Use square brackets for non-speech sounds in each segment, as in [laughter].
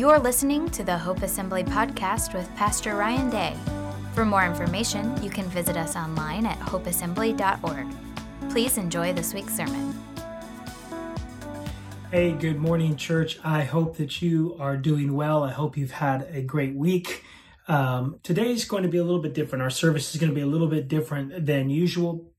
You're listening to the Hope Assembly podcast with Pastor Ryan Day. For more information, you can visit us online at hopeassembly.org. Please enjoy this week's sermon. Hey, good morning, church. I hope that you are doing well. I hope you've had a great week. Um, today is going to be a little bit different. Our service is going to be a little bit different than usual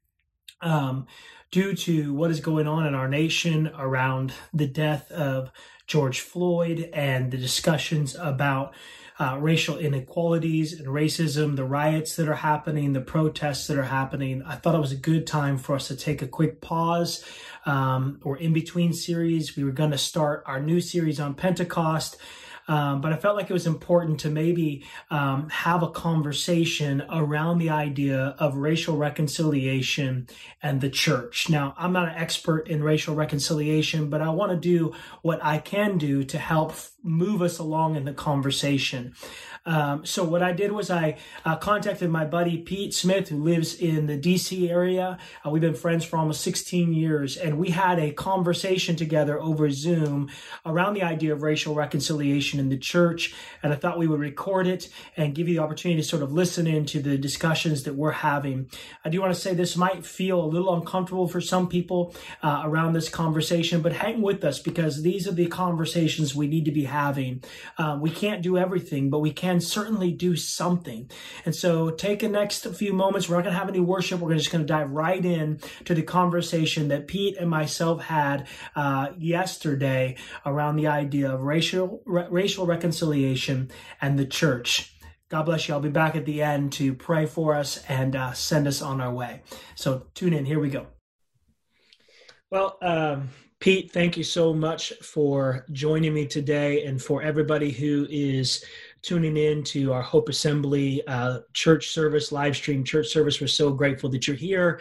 um, due to what is going on in our nation around the death of George Floyd and the discussions about uh, racial inequalities and racism, the riots that are happening, the protests that are happening. I thought it was a good time for us to take a quick pause um, or in between series. We were going to start our new series on Pentecost. Um, but I felt like it was important to maybe um, have a conversation around the idea of racial reconciliation and the church. Now, I'm not an expert in racial reconciliation, but I want to do what I can do to help move us along in the conversation. Um, so what I did was I uh, contacted my buddy Pete Smith, who lives in the DC area. Uh, we've been friends for almost 16 years, and we had a conversation together over Zoom around the idea of racial reconciliation in the church. And I thought we would record it and give you the opportunity to sort of listen into the discussions that we're having. I do want to say this might feel a little uncomfortable for some people uh, around this conversation, but hang with us because these are the conversations we need to be having. Um, we can't do everything, but we can certainly do something. And so take the next few moments. We're not going to have any worship. We're just going to dive right in to the conversation that Pete and myself had uh, yesterday around the idea of racial racial reconciliation and the church. God bless you. I'll be back at the end to pray for us and uh, send us on our way. So tune in. Here we go. Well, um, Pete, thank you so much for joining me today and for everybody who is tuning in to our Hope Assembly uh, church service, live stream church service. We're so grateful that you're here.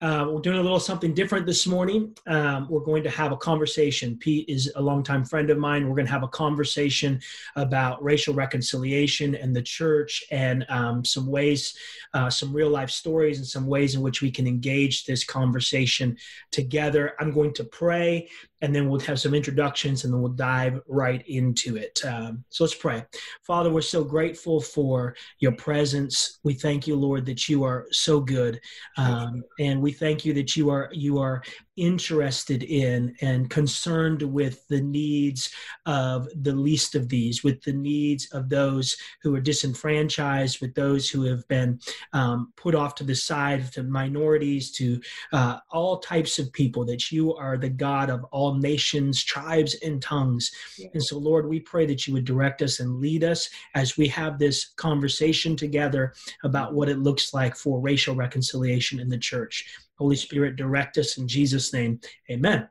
Uh, we're doing a little something different this morning. Um, we're going to have a conversation. Pete is a longtime friend of mine. We're going to have a conversation about racial reconciliation and the church and um, some ways, uh, some real life stories, and some ways in which we can engage this conversation together. I'm going to pray and then we'll have some introductions and then we'll dive right into it. Um, so let's pray. Father, we're so grateful for your presence. We thank you, Lord, that you are so good. Um, and we thank you that you are you are interested in and concerned with the needs of the least of these, with the needs of those who are disenfranchised, with those who have been um, put off to the side, to minorities, to uh, all types of people, that you are the God of all nations, tribes, and tongues. Yeah. And so, Lord, we pray that you would direct us and lead us as we have this conversation together about what it looks like for racial reconciliation in the church. Holy Spirit, direct us in Jesus' name. Amen.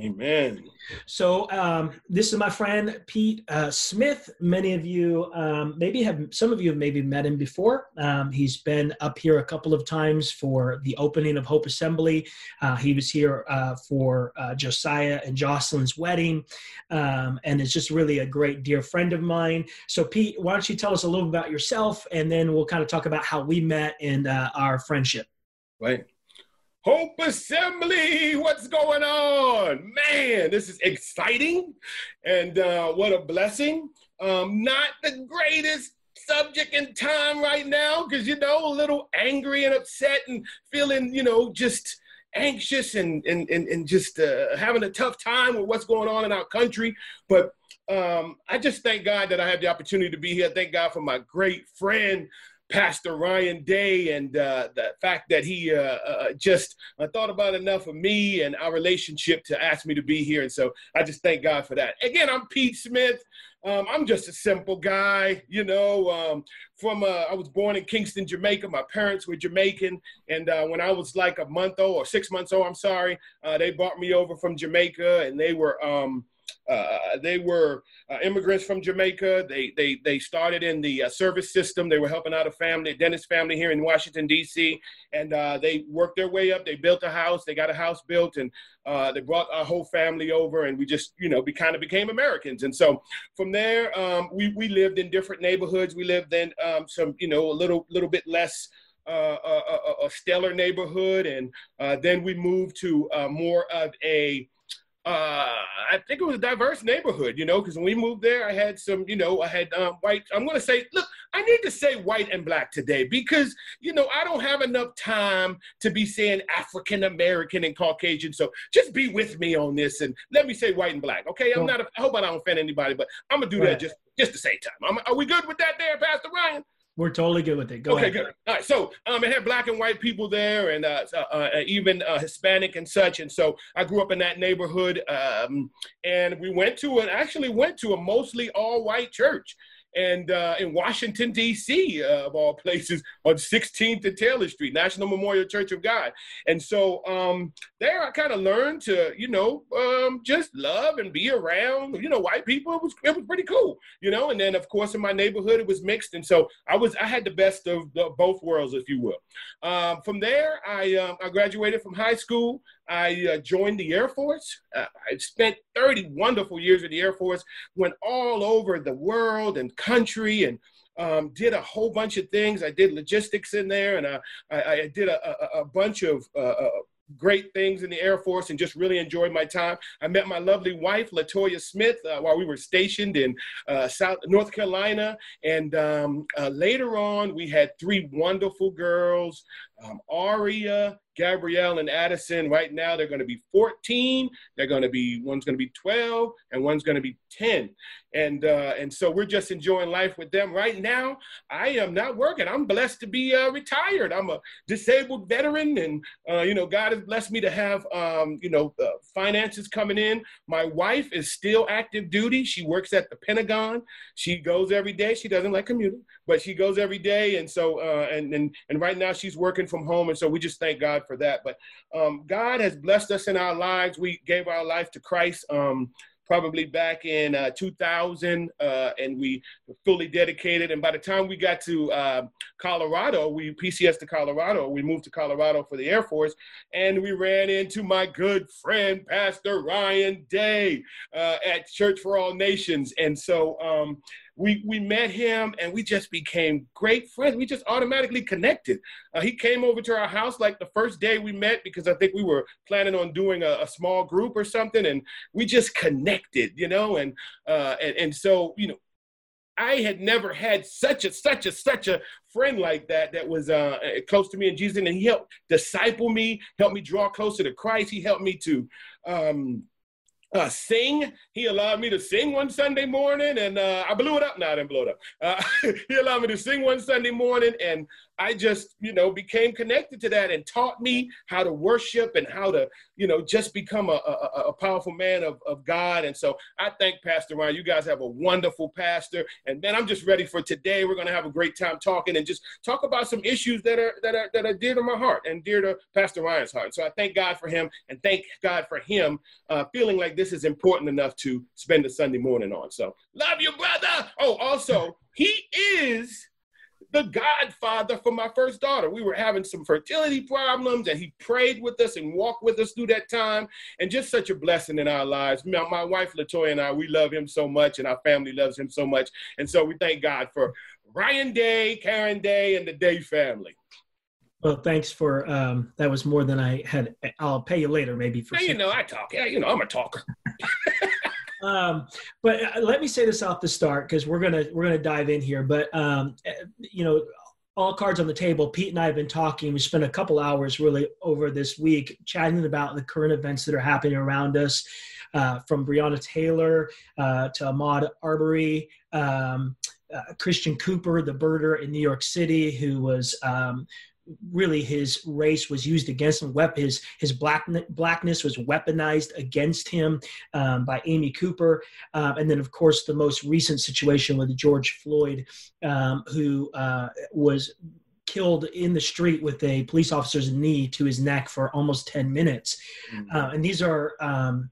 Amen. So um, this is my friend Pete uh, Smith. Many of you um, maybe have some of you have maybe met him before. Um, he's been up here a couple of times for the opening of Hope Assembly. Uh, he was here uh, for uh, Josiah and Jocelyn's wedding, um, and is just really a great dear friend of mine. So Pete, why don't you tell us a little about yourself, and then we'll kind of talk about how we met and uh, our friendship. Right. Hope Assembly, what's going on? Man, this is exciting and uh, what a blessing. Um, not the greatest subject in time right now because, you know, a little angry and upset and feeling, you know, just anxious and, and, and, and just uh, having a tough time with what's going on in our country. But um, I just thank God that I have the opportunity to be here. Thank God for my great friend, Pastor Ryan Day and uh, the fact that he uh, uh, just uh, thought about enough of me and our relationship to ask me to be here. And so I just thank God for that. Again, I'm Pete Smith. Um, I'm just a simple guy, you know. Um, from uh, I was born in Kingston, Jamaica. My parents were Jamaican, and uh, when I was like a month old or six months old, I'm sorry, they brought me over from Jamaica, and they were um, uh, they were uh, immigrants from Jamaica. They they they started in the uh, service system. They were helping out a family, a dentist family here in Washington D.C. And uh, they worked their way up. They built a house. They got a house built, and uh, they brought our whole family over. And we just you know we kind of became Americans. And so from there, um, we we lived in different neighborhoods. We lived in um, some you know a little little bit less. Uh, a, a, stellar neighborhood, and then we moved to more of a uh, I think it was a diverse neighborhood, you know, because when we moved there, I had some, you know, I had um, white. I'm going to say, look, I need to say white and black today because, you know, I don't have enough time to be saying African American and Caucasian. So just be with me on this and let me say white and black. Okay. I'm not, a, I hope I don't offend anybody, but I'm going to do right. that just, just to say time. I'm, are we good with that there, Pastor Ryan? We're totally good with it. Go okay, ahead. good. All right. So um, it had black and white people there, and uh, uh, uh, even uh, Hispanic and such. And so I grew up in that neighborhood, um, and we went to an actually went to a mostly all white church and uh, in Washington D.C. Uh, of all places on 16th and Taylor Street, National Memorial Church of God. And so um, there, I kind of learned to, you know, um, just love and be around, you know, white people. It was it was pretty cool, you know. And then of course in my neighborhood it was mixed, and so I was I had the best of the, both worlds, if you will. Um, from there, I um, I graduated from high school. I uh, joined the Air Force. Uh, I spent 30 wonderful years in the Air Force, went all over the world and country and um, did a whole bunch of things. I did logistics in there and uh, I, I, did a, a, a bunch of uh, uh, great things in the Air Force and just really enjoyed my time. I met my lovely wife, Latoya Smith, uh, while we were stationed in uh, South North Carolina. And um, uh, later on, we had three wonderful girls, um, Aria, Gabrielle, and Addison. Right now, they're going to be 14. They're going to be one's going to be 12, and one's going to be 10. And uh, and so we're just enjoying life with them. Right now, I am not working. I'm blessed to be uh, retired. I'm a disabled veteran, and uh, you know, God has blessed me to have um, you know uh, finances coming in. My wife is still active duty. She works at the Pentagon. She goes every day. She doesn't like commuting, but she goes every day. And so uh, and and and right now she's working from home, and so we just thank God for that. But um, God has blessed us in our lives. We gave our life to Christ. Um, probably back in uh, 2000, uh, and we fully dedicated. And by the time we got to uh, Colorado, we PCS to Colorado. We moved to Colorado for the Air Force, and we ran into my good friend Pastor Ryan Day uh, at Church for All Nations. And so um, we we met him and we just became great friends. We just automatically connected. Uh, he came over to our house like the first day we met because I think we were planning on doing a, a small group or something, and we just connected, you know. And uh, and and so you know, I had never had such a such a such a friend like that that was uh, close to me and Jesus, and he helped disciple me, helped me draw closer to Christ. He helped me to. Um, uh, sing. He allowed me to sing one Sunday morning, and uh, I blew it up. Now I didn't blow it up. Uh, [laughs] he allowed me to sing one Sunday morning, and I just, you know, became connected to that and taught me how to worship and how to, you know, just become a, a, a powerful man of, of God. And so I thank Pastor Ryan. You guys have a wonderful pastor. And then I'm just ready for today. We're going to have a great time talking and just talk about some issues that are, that are, that are dear to my heart and dear to Pastor Ryan's heart. So I thank God for him and thank God for him uh, feeling like this is important enough to spend a Sunday morning on. So love you, brother. Oh, also, he is the godfather for my first daughter. We were having some fertility problems, and he prayed with us and walked with us through that time, and just such a blessing in our lives. My, my wife Latoya and I, we love him so much, and our family loves him so much, and so we thank God for Ryan Day, Karen Day, and the Day family. Well, thanks for um, that. Was more than I had. I'll pay you later, maybe for. Hey, you know, I talk. Yeah, you know, I'm a talker. [laughs] um, but uh, let me say this off the start because we're gonna we're gonna dive in here. But um, eh, you know, all cards on the table. Pete and I have been talking. We spent a couple hours really over this week chatting about the current events that are happening around us, uh, from Breonna Taylor uh, to Ahmaud Arbery. Um, uh, Christian Cooper, the birder in New York City, who was um, really his race was used against him. His his black, blackness was weaponized against him um, by Amy Cooper, um, and then of course the most recent situation with George Floyd, um, who uh, was killed in the street with a police officer's knee to his neck for almost 10 minutes. Mm-hmm. Uh, and these are um,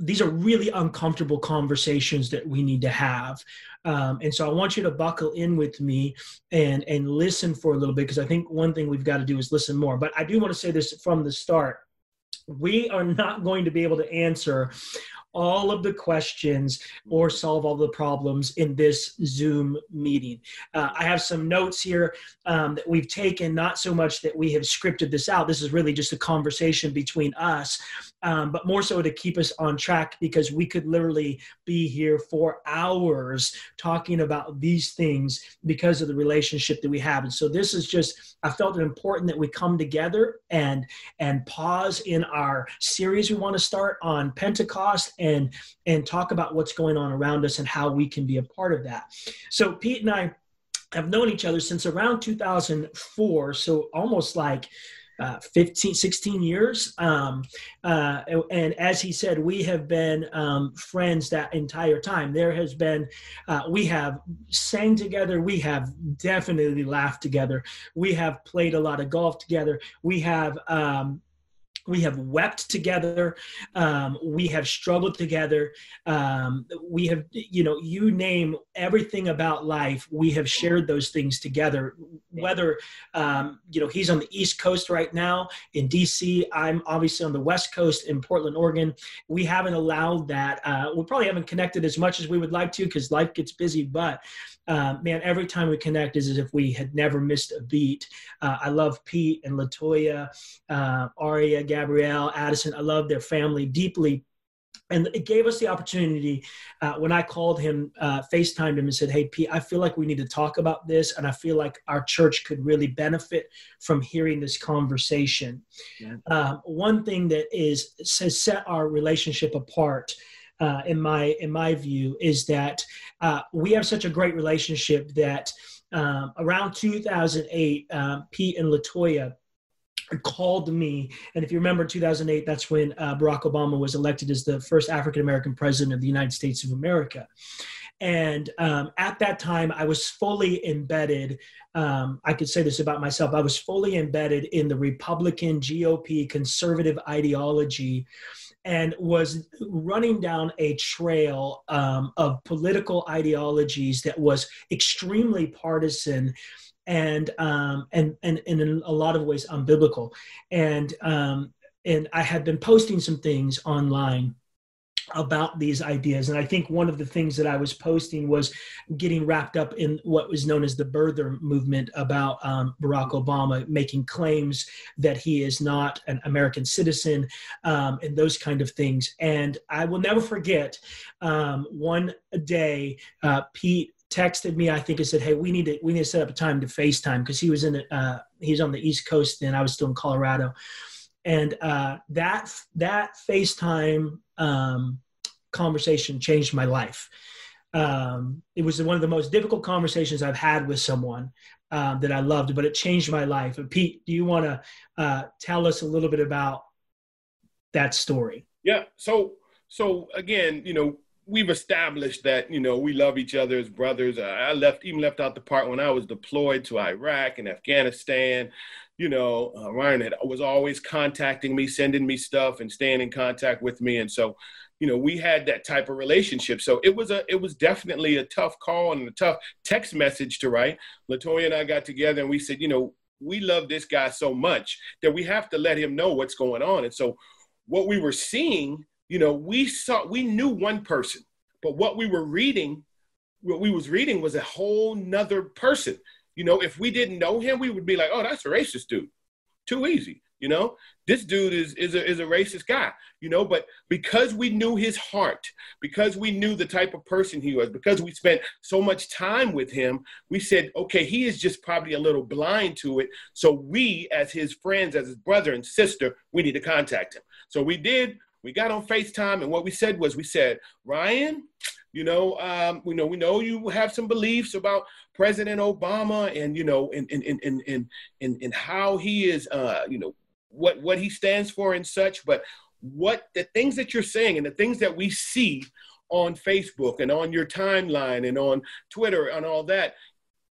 these are really uncomfortable conversations that we need to have. Um, and so I want you to buckle in with me and and listen for a little bit because I think one thing we've got to do is listen more. But I do want to say this from the start: we are not going to be able to answer all of the questions or solve all the problems in this Zoom meeting. Uh, I have some notes here um, that we've taken, not so much that we have scripted this out. This is really just a conversation between us, um, but more so to keep us on track because we could literally be here for hours talking about these things because of the relationship that we have. And so this is just, I felt it important that we come together and and pause in our series we want to start on Pentecost and and talk about what's going on around us and how we can be a part of that. So Pete and I have known each other since around 2004, so almost like uh, 15, 16 years. Um, uh, and as he said, we have been um, friends that entire time. There has been, uh, we have sang together. We have definitely laughed together. We have played a lot of golf together. We have um, we have wept together. Um, we have struggled together. Um, we have you know you name everything about life we have shared those things together. Whether um, you know he's on the east coast right now in dc i'm obviously on the west coast in portland oregon. We haven't allowed that uh, we probably haven't connected as much as we would like to because life gets busy but uh, man, every time we connect is as if we had never missed a beat. Uh, I love Pete and Latoya, uh, Aria, Gabrielle, Addison. I love their family deeply. And it gave us the opportunity uh, when I called him, uh, FaceTimed him and said, Hey, Pete, I feel like we need to talk about this. And I feel like our church could really benefit from hearing this conversation. Yeah. Uh, one thing that is has set our relationship apart uh, in my in my view is that uh, we have such a great relationship that um, around 2008 um, pete and latoya called me. And if you remember 2008 that's when uh, barack obama was elected as the first african american president of the united states of america. And um, at that time i was fully embedded um, i could say this about myself i was fully embedded in the republican gop conservative ideology and was running down a trail um, of political ideologies that was extremely partisan and um, and, and and in a lot of ways unbiblical. And um, and I had been posting some things online about these ideas. And I think one of the things that I was posting was getting wrapped up in what was known as the birther movement about um, Barack Obama making claims that he is not an American citizen um, and those kind of things. And I will never forget um, one day, uh, Pete texted me i think he said hey we need to we need to set up a time to facetime because he was in uh, he's on the east coast and i was still in colorado and uh, that that FaceTime um, conversation changed my life. Um, it was one of the most difficult conversations I've had with someone um, that I loved, but it changed my life. But Pete, do you want to uh, tell us a little bit about that story? Yeah. So, so again, you know, we've established that you know we love each other as brothers. I left even left out the part when I was deployed to Iraq and Afghanistan you know, uh, Ryan had, was always contacting me, sending me stuff, and staying in contact with me. And so, you know, we had that type of relationship. So it was a, it was definitely a tough call and a tough text message to write. Latoya and I got together and we said, you know, we love this guy so much that we have to let him know what's going on. And so, what we were seeing, you know, we saw, we knew one person, but what we were reading, what we was reading was a whole nother person. You know, if we didn't know him, we would be like, oh, that's a racist dude. Too easy. You know, this dude is is a, is a racist guy. You know, but because we knew his heart, because we knew the type of person he was, because we spent so much time with him, we said, okay, he is just probably a little blind to it. So we, as his friends, as his brother and sister, we need to contact him. So we did. We got on FaceTime, and what we said was, we said, Ryan, you know, um, we know we know you have some beliefs about President Obama and you know, and and and and and, and how he is, uh, you know, what what he stands for and such. But what the things that you're saying and the things that we see on Facebook and on your timeline and on Twitter and all that,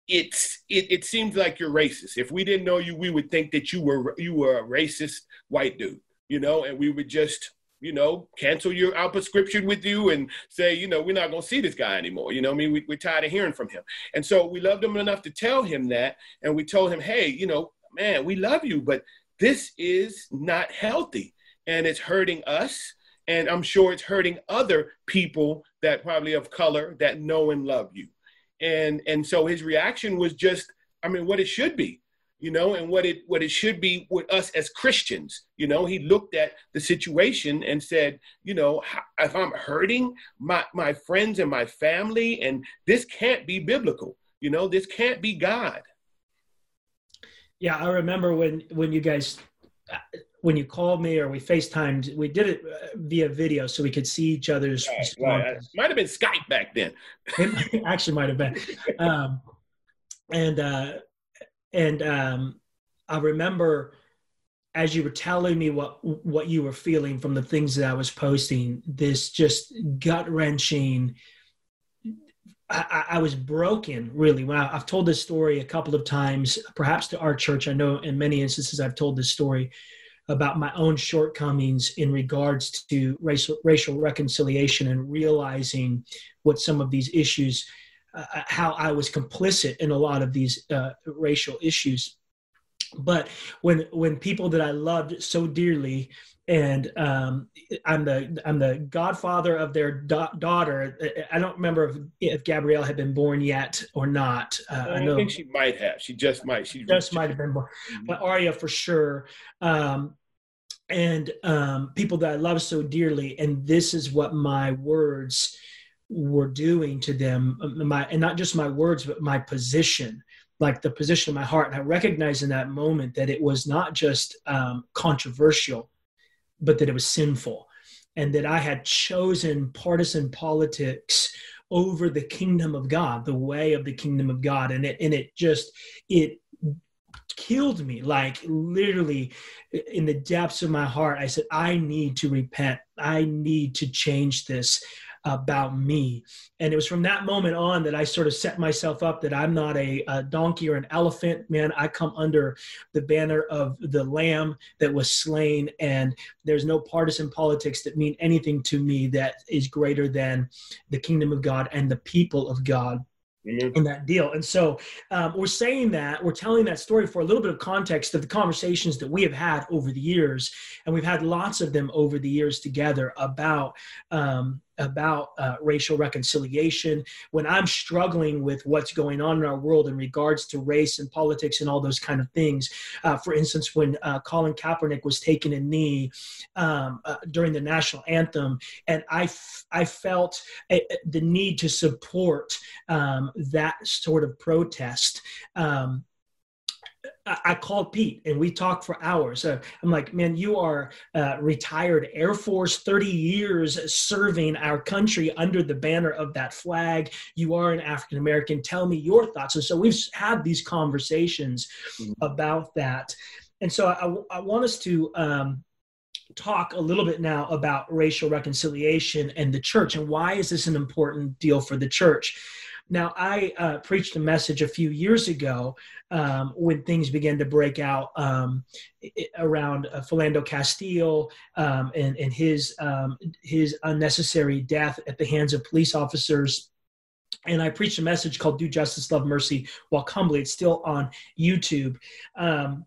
it's it, it seems like you're racist. If we didn't know you, we would think that you were you were a racist white dude, you know, and we would just you know, cancel your our prescription with you and say, you know, we're not going to see this guy anymore. You know, I mean, we, we're tired of hearing from him. And so we loved him enough to tell him that. And we told him, hey, you know, man, we love you, but this is not healthy and it's hurting us and I'm sure it's hurting other people that probably of color that know and love you. And and so his reaction was just, I mean, what it should be, you know, and what it what it should be with us as Christians. You know, he looked at the situation and said, you know, if I'm hurting my my friends and my family, and this can't be biblical. You know, this can't be God. Yeah, I remember when when you guys when you called me or we FaceTimed, we did it uh, via video so we could see each other's. Right, right. Might have been Skype back then. [laughs] it actually might have been. Um, and uh, and um, I remember as you were telling me what what you were feeling from the things that I was posting, this just gut wrenching. I, I, was broken really when I, have told this story a couple of times, perhaps to our church. I know in many instances I've told this story about my own shortcomings in regards to racial racial reconciliation and realizing what some of these issues, uh, uh, how I was complicit in a lot of these uh, racial issues. But when when people that I loved so dearly and um, I'm the I'm the godfather of their da- daughter. I don't remember if, if Gabrielle had been born yet or not. Uh, I, I, think she might have. She just might. She just might have been born, mm-hmm. but Aria for sure. Um, and um, people that I love so dearly, and this is what my words were doing to them. Um, my and not just my words, but my position like the position of my heart. And I recognized in that moment that it was not just um, controversial, but that it was sinful and that I had chosen partisan politics over the kingdom of God, the way of the kingdom of God. And it, and it just, it killed me like literally in the depths of my heart i said i need to repent i need to change this about me. And it was from that moment on that I sort of set myself up that I'm not a, a, donkey or an elephant. Man, I come under the banner of the lamb that was slain. And there's no partisan politics that mean anything to me that is greater than the kingdom of God and the people of God. Mm-hmm. in that deal. And so um, we're saying that, we're telling that story for a little bit of context of the conversations that we have had over the years. And we've had lots of them over the years together about um, about uh, racial reconciliation, when I'm struggling with what's going on in our world in regards to race and politics and all those kind of things. Uh, for instance, when uh, Colin Kaepernick was taking a knee um, uh, during the national anthem, and I, f- I felt a, a, the need to support um, that sort of protest. Um, I called Pete and we talked for hours. Uh, I'm like, man, you are uh, retired Air Force, 30 years serving our country under the banner of that flag. You are an African American. Tell me your thoughts. And so we've had these conversations mm-hmm. about that. And so I, I want us to um, talk a little bit now about racial reconciliation and the church and why is this an important deal for the church. Now, I uh, preached a message a few years ago um, when things began to break out um, around uh, Philando Castile um, and, and his um, his unnecessary death at the hands of police officers. And I preached a message called "Do Justice, Love Mercy, while Humbly." It's still on YouTube. Um,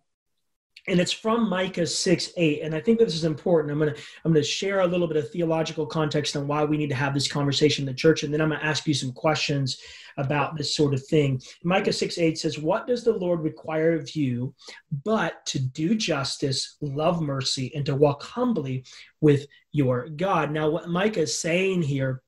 and it's from Micah 6 8. And I think this is important. I'm gonna I'm gonna share a little bit of theological context on why we need to have this conversation in the church, and then I'm gonna ask you some questions about this sort of thing. Micah 6 8 says, What does the Lord require of you but to do justice, love mercy, and to walk humbly with your God? Now, what Micah is saying here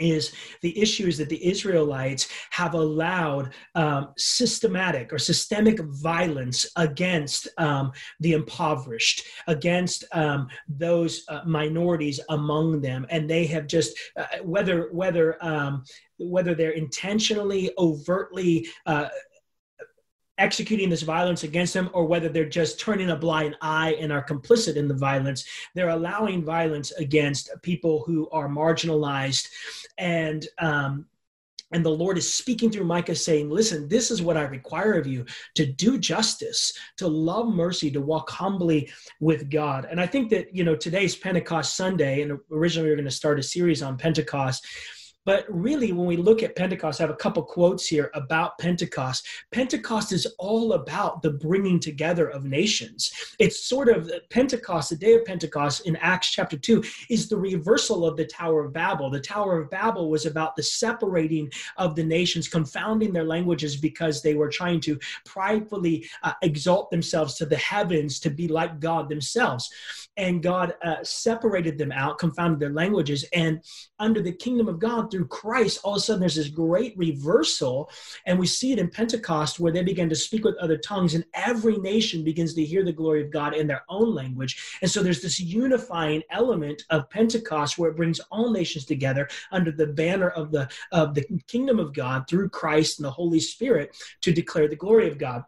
is the issue is that the Israelites have allowed um, systematic or systemic violence against um, the impoverished, against um, those uh, minorities among them, and they have just uh, whether whether um, whether they're intentionally overtly uh, executing this violence against them or whether they're just turning a blind eye and are complicit in the violence. They're allowing violence against people who are marginalized and um, and the Lord is speaking through Micah saying, Listen, this is what I require of you to do justice, to love mercy, to walk humbly with God. And I think that, you know, today's Pentecost Sunday, and originally we were going to start a series on Pentecost But really, when we look at Pentecost, I have a couple quotes here about Pentecost. Pentecost is all about the bringing together of nations. It's sort of Pentecost, the day of Pentecost in Acts chapter 2, is the reversal of the Tower of Babel. The Tower of Babel was about the separating of the nations, confounding their languages because they were trying to pridefully uh, exalt themselves to the heavens to be like God themselves. And God uh, separated them out, confounded their languages. And under the kingdom of God, through Christ, all of a sudden there's this great reversal. And we see it in Pentecost where they begin to speak with other tongues, and every nation begins to hear the glory of God in their own language. And so there's this unifying element of Pentecost where it brings all nations together under the banner of the of the kingdom of God through Christ and the Holy Spirit to declare the glory of God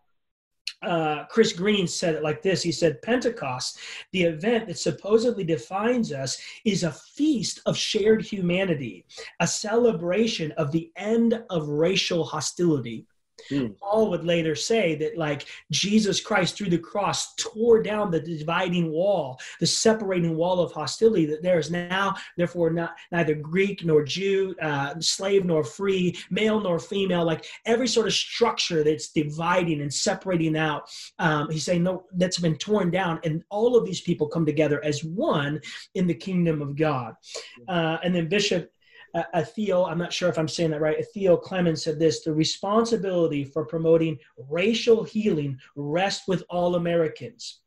uh, Chris Green said it like this. He said, Pentecost, the event that supposedly defines us, is a feast of shared humanity, a celebration of the end of racial hostility. Mm. Paul would later say that, like, Jesus Christ through the cross tore down the dividing wall, the separating wall of hostility, that there is now, therefore, not neither Greek nor Jew, uh, slave nor free, male nor female, like every sort of structure that's dividing and separating out. Um, he's saying, no, that's been torn down, and all of these people come together as one in the kingdom of God. Uh, and then Bishop uh, Theo, I'm not sure if I'm saying that right, Theo Clemmons said this the responsibility for promoting racial healing rests with all Americans,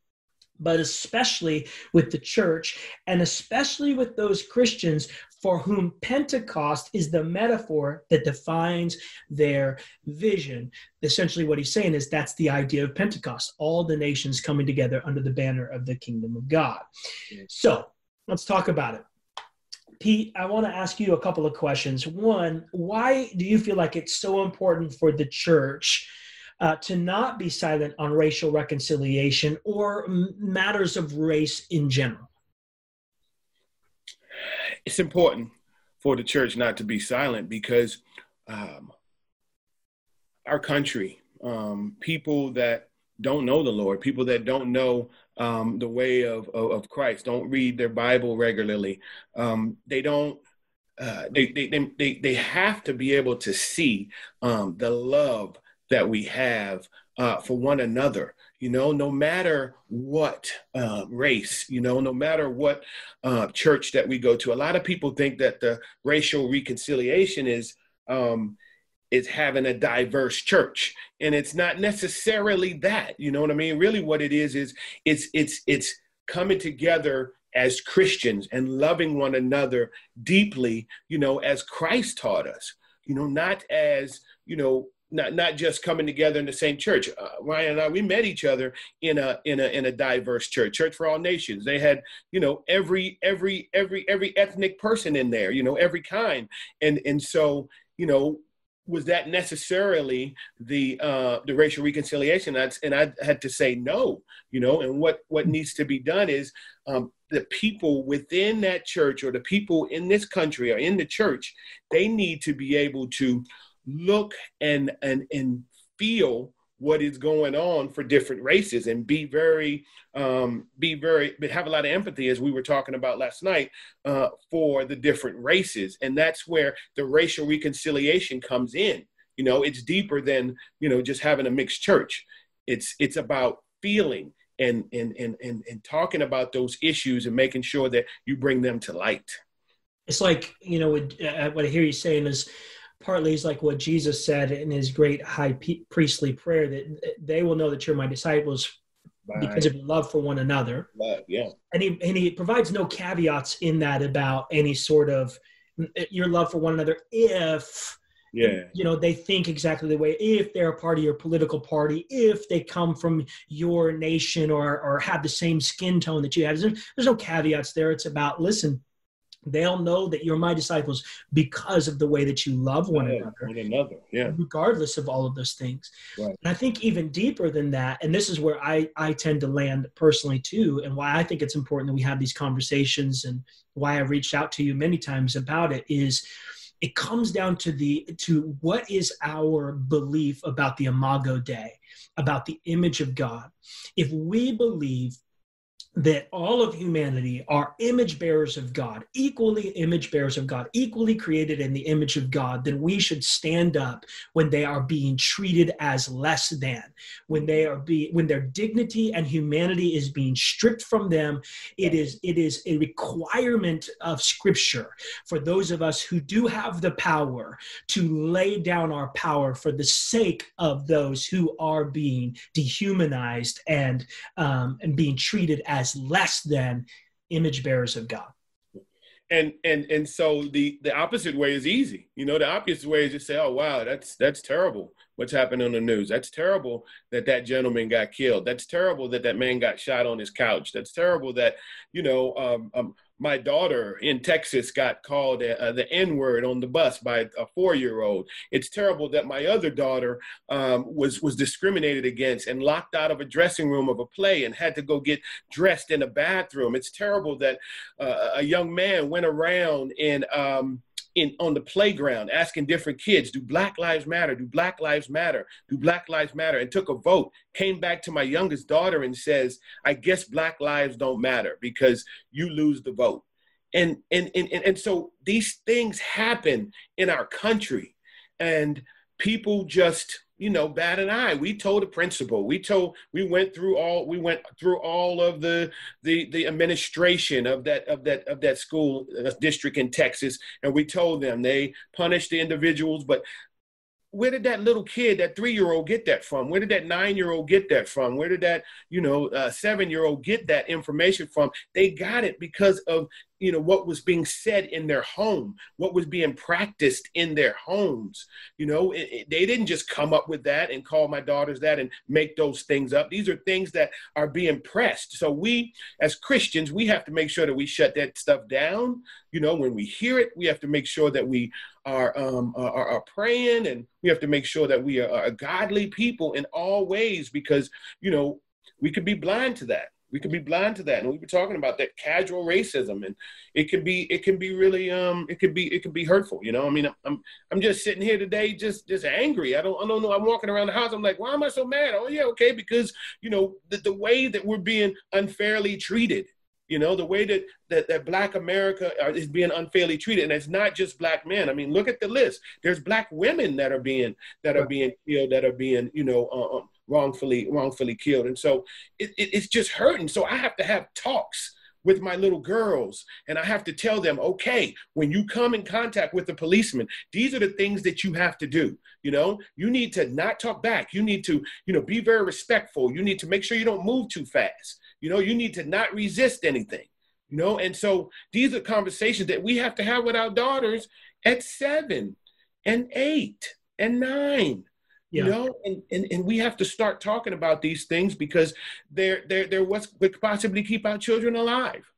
but especially with the church, and especially with those Christians for whom Pentecost is the metaphor that defines their vision. Essentially, what he's saying is that's the idea of Pentecost, all the nations coming together under the banner of the kingdom of God. So let's talk about it. Pete, I want to ask you a couple of questions. One, why do you feel like it's so important for the church uh, to not be silent on racial reconciliation or m- matters of race in general? It's important for the church not to be silent because um, our country, um, people that don't know the Lord, people that don't know um, the way of, of, of, Christ, don't read their Bible regularly. Um, they don't. Uh, they, they, they, they have to be able to see um, the love that we have uh, for one another you know no matter what uh, race you know no matter what uh, church that we go to a lot of people think that the racial reconciliation is um, is having a diverse church and it's not necessarily that you know what i mean really what it is is it's it's it's coming together as christians and loving one another deeply you know as christ taught us you know not as you know not not just coming together in the same church. Uh, Ryan and I, we met each other in a in a in a diverse church, Church for All Nations. They had you know every every every every ethnic person in there, you know every kind, and and so you know was that necessarily the uh, the racial reconciliation? and I had to say no, you know. And what what needs to be done is um, the people within that church or the people in this country or in the church, they need to be able to look and and and feel what is going on for different races and be very um, be very but have a lot of empathy as we were talking about last night uh, for the different races. And that's where the racial reconciliation comes in. You know it's deeper than you know just having a mixed church. It's it's about feeling and and and and, and talking about those issues and making sure that you bring them to light. It's like you know what, uh, what i hear you saying is partly is like what Jesus said in his great high priestly prayer that they will know that you're my disciples because of your love for one another. Love, yeah. And he and he provides no caveats in that about any sort of mm, eh, your love for one another if yeah you know they think exactly the way if they're a part of your political party if they come from your nation or or have the same skin tone that you have there's no caveats there it's about listen They'll know that you're my disciples because of the way that you love one yeah, another. One another, yeah. Regardless of all of those things. Right. And I think even deeper than that, and this is where I, I tend to land personally too, and why I think it's important that we have these conversations and why I've reached out to you many times about it is it comes down to the to what is our belief about the imago dei about the image of god if we believe that all of humanity are image bearers of God, equally image bearers of God, equally created in the image of God, then we should stand up when they are being treated as less than, when they are be when their dignity and humanity is being stripped from them. It is it is a requirement of Scripture for those of us who do have the power to lay down our power for the sake of those who are being dehumanized and um, and being treated as as less than image bearers of God. And and and so the the opposite way is easy. You know, the opposite way is just say, "Oh wow, that's that's terrible. What's happened on the news? That's terrible that that gentleman got killed. That's terrible that that man got shot on his couch. That's terrible that you know um, um, my daughter in Texas got called uh, the N word on the bus by a four year old. It's terrible that my other daughter um, was, was discriminated against and locked out of a dressing room of a play and had to go get dressed in a bathroom. It's terrible that uh, a young man went around and um, in on the playground asking different kids, do Black Lives Matter? Do Black Lives Matter? Do Black Lives Matter? And took a vote. Came back to my youngest daughter and says, I guess Black lives don't matter because you lose the vote. And and and and, and so these things happen in our country, and people just you know, bat an eye. We told the principal. We told. We went through all. We went through all of the the the administration of that of that of that school uh, district in Texas, and we told them they punished the individuals, but where did that little kid, that three year old, get that from? Where did that nine year old get that from? Where did that, you know, uh, seven year old get that information from? They got it because of you know what was being said in their home what was being practiced in their homes you know it, it, they didn't just come up with that and call my daughters that and make those things up. These are things that are being pressed. So we as christians we have to make sure that we shut that stuff down. You know when we hear it we have to make sure that we are um are, are praying and we have to make sure that we are, are godly people in all ways because you know we could be blind to that we could be blind to that. And we were talking about that casual racism and it can be it can be really um it could be it could be hurtful you know? I mean i'm i'm just sitting here today just just angry. I don't i don't know. I'm walking around the house. I'm like why am i so mad? Oh yeah okay because you know the, the way that we're being unfairly treated you know? The way that that, that black america is being unfairly treated. And it's not just black men. I mean look at the list. There's black women that are being that are being killed that are being you know uh, um, wrongfully wrongfully killed. And so it, it, it's just hurting. So i have to have talks with my little girls and i have to tell them okay when you come in contact with the policeman these are the things that you have to do. You know you need to not talk back. You need to you know be very respectful. You need to make sure you don't move too fast. You know you need to not resist anything. You know and so these are conversations that we have to have with our daughters at seven and eight and nine yeah. you know and, and and we have to start talking about these things because they're they're they're what could possibly keep our children alive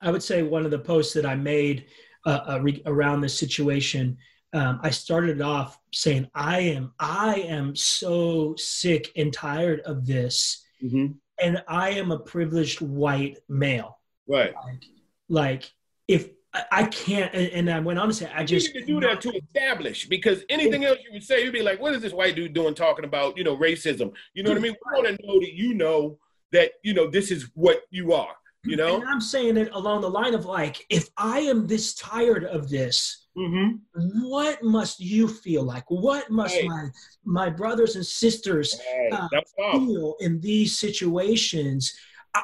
i would say one of the posts that i made uh, uh, re- around this situation um, i started off saying i am i am so sick and tired of this mm-hmm. and i am a privileged white male right like, like if I can't, and I went on to say, I just you need to do that to establish because anything else you would say, you'd be like, "What is this white dude doing talking about, you know, racism?" You know what I mean? We want to know that you know that you know this is what you are. You know, and I'm saying it along the line of like, if I am this tired of this, mm-hmm. what must you feel like? What must hey. my my brothers and sisters hey, uh, feel in these situations?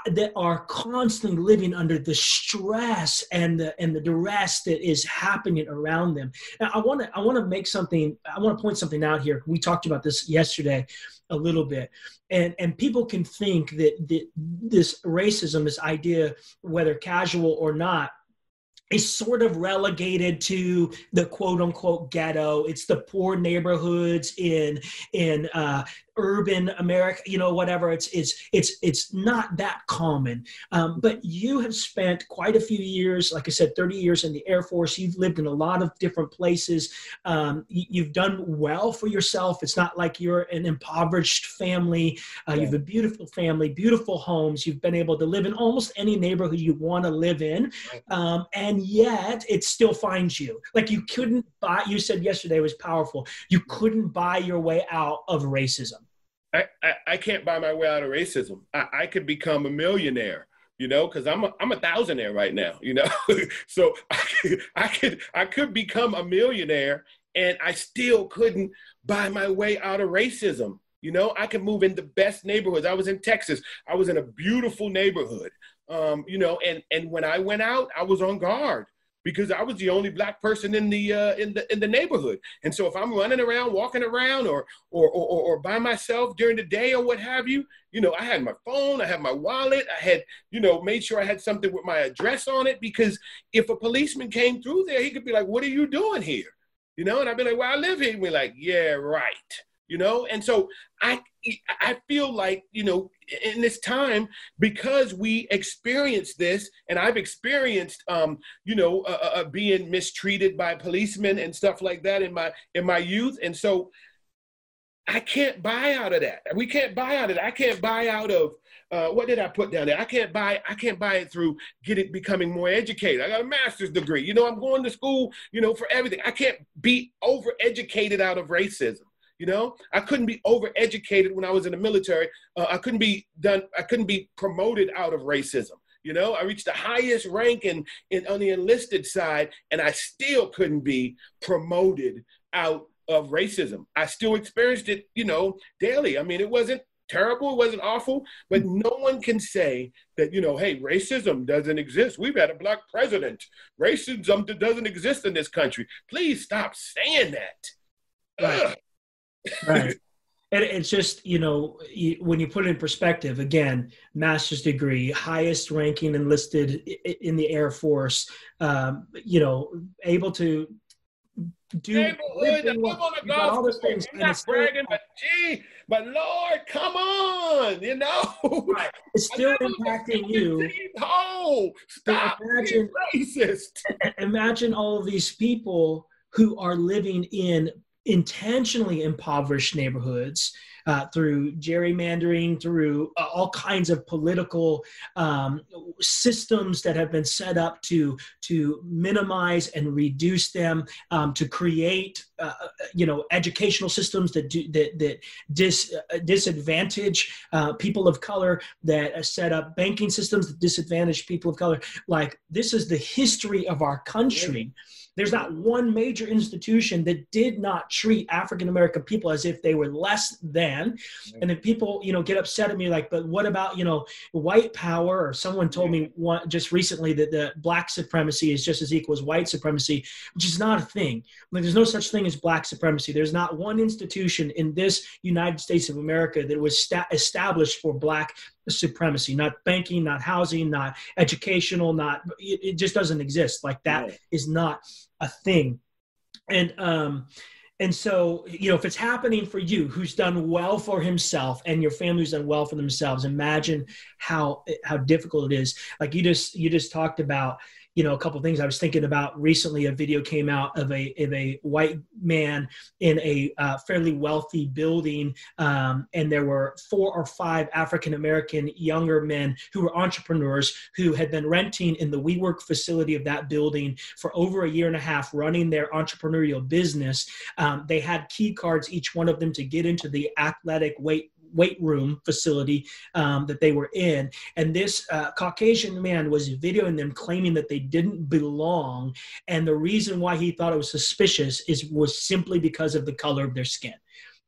That are constantly living under the stress and the and the duress that is happening around them. Now, I want to I want to make something I want to point something out here. We talked about this yesterday a little bit, and and people can think that, that this racism, this idea, whether casual or not, is sort of relegated to the quote unquote ghetto. It's the poor neighborhoods in in uh, urban America, you know, whatever. It's it's it's it's not that common. Um, but you have spent quite a few years, like I said, 30 years in the Air Force. You've lived in a lot of different places. Um, you've done well for yourself. It's not like you're an impoverished family. Uh, You have a beautiful family, beautiful homes. You've been able to live in almost any neighborhood you want to live in, um, and yet it still finds you. Like you couldn't buy. You said yesterday was powerful. You couldn't buy your way out of racism. I, I, can't buy my way out of racism. I, I could become a millionaire, you know, because I'm a, I'm a thousandaire right now, you know, [laughs] so I could, I could I could become a millionaire and I still couldn't buy my way out of racism. You know, I could move in the best neighborhoods. I was in Texas. I was in a beautiful neighborhood. Um, you know, and and when I went out, I was on guard because I was the only black person in the uh, in the in the neighborhood. And so if I'm running around, walking around, or or, or or by myself during the day or what have you, you know, I had my phone, I had my wallet, I had you know made sure I had something with my address on it because if a policeman came through there, he could be like, "What are you doing here?" You know, and I'd be like, "Well, I live here." And we're like, "Yeah, right." You know, and so I I feel like you know in this time because we experienced this and i've experienced um, you know uh, uh, uh, being mistreated by policemen and stuff like that in my in my youth and so i can't buy out of that we can't buy out of it i can't buy out of uh, what did I put down there? I can't buy. I can't buy it through getting becoming more educated. I got a master's degree. You know, I'm going to school. You know, for everything. I can't be overeducated out of racism. You know, I couldn't be overeducated when I was in the military. Uh, I couldn't be done. I couldn't be promoted out of racism. You know, I reached the highest rank in, in on the enlisted side, and I still couldn't be promoted out of racism. I still experienced it, you know, daily. I mean, it wasn't terrible, it wasn't awful, but no one can say that, you know, hey, racism doesn't exist. We've had a black president. Racism doesn't exist in this country. Please stop saying that. Right right. [laughs] And it's just, you know, when you put it in perspective, again, master's degree, highest ranking enlisted in the Air Force, um, you know, able to do all those things. I'm not bragging, but gee, but Lord, come on, you know. Right. It's [laughs] still impacting you. Oh, stop imagine, being racist. [laughs] Imagine all of these people who are living in intentionally impoverished neighborhoods uh, through gerrymandering, through uh, all kinds of political um, systems that have been set up to to minimize and reduce them, um, to create uh, you know educational systems that do that that dis, uh, disadvantage uh, people of color, that set up banking systems that disadvantage people of color. Like this is the history of our country. There's not one major institution that did not treat African American people as if they were less than. And then people, you know, get upset at me like, but what about, you know, white power? Or someone told me one, just recently that the black supremacy is just as equal as white supremacy, which is not a thing. Like, there's no such thing as black supremacy. There's not one institution in this United States of America that was sta- established for black supremacy not banking not housing not educational not it, it just doesn't exist like that is not a thing. And um and so you know if it's happening for you who's done well for himself and your family's done well for themselves imagine how how difficult it is. Like you just you just talked about you know a couple things. I was thinking about recently a video came out of a of a white man in a uh, fairly wealthy building um, and there were four or five african american younger men who were entrepreneurs who had been renting in the WeWork facility of that building for over a year and a half running their entrepreneurial business. Um, they had key cards each one of them to get into the athletic weight weight room facility um, that they were in. And this uh, Caucasian man was videoing them claiming that they didn't belong. And the reason why he thought it was suspicious is was simply because of the color of their skin.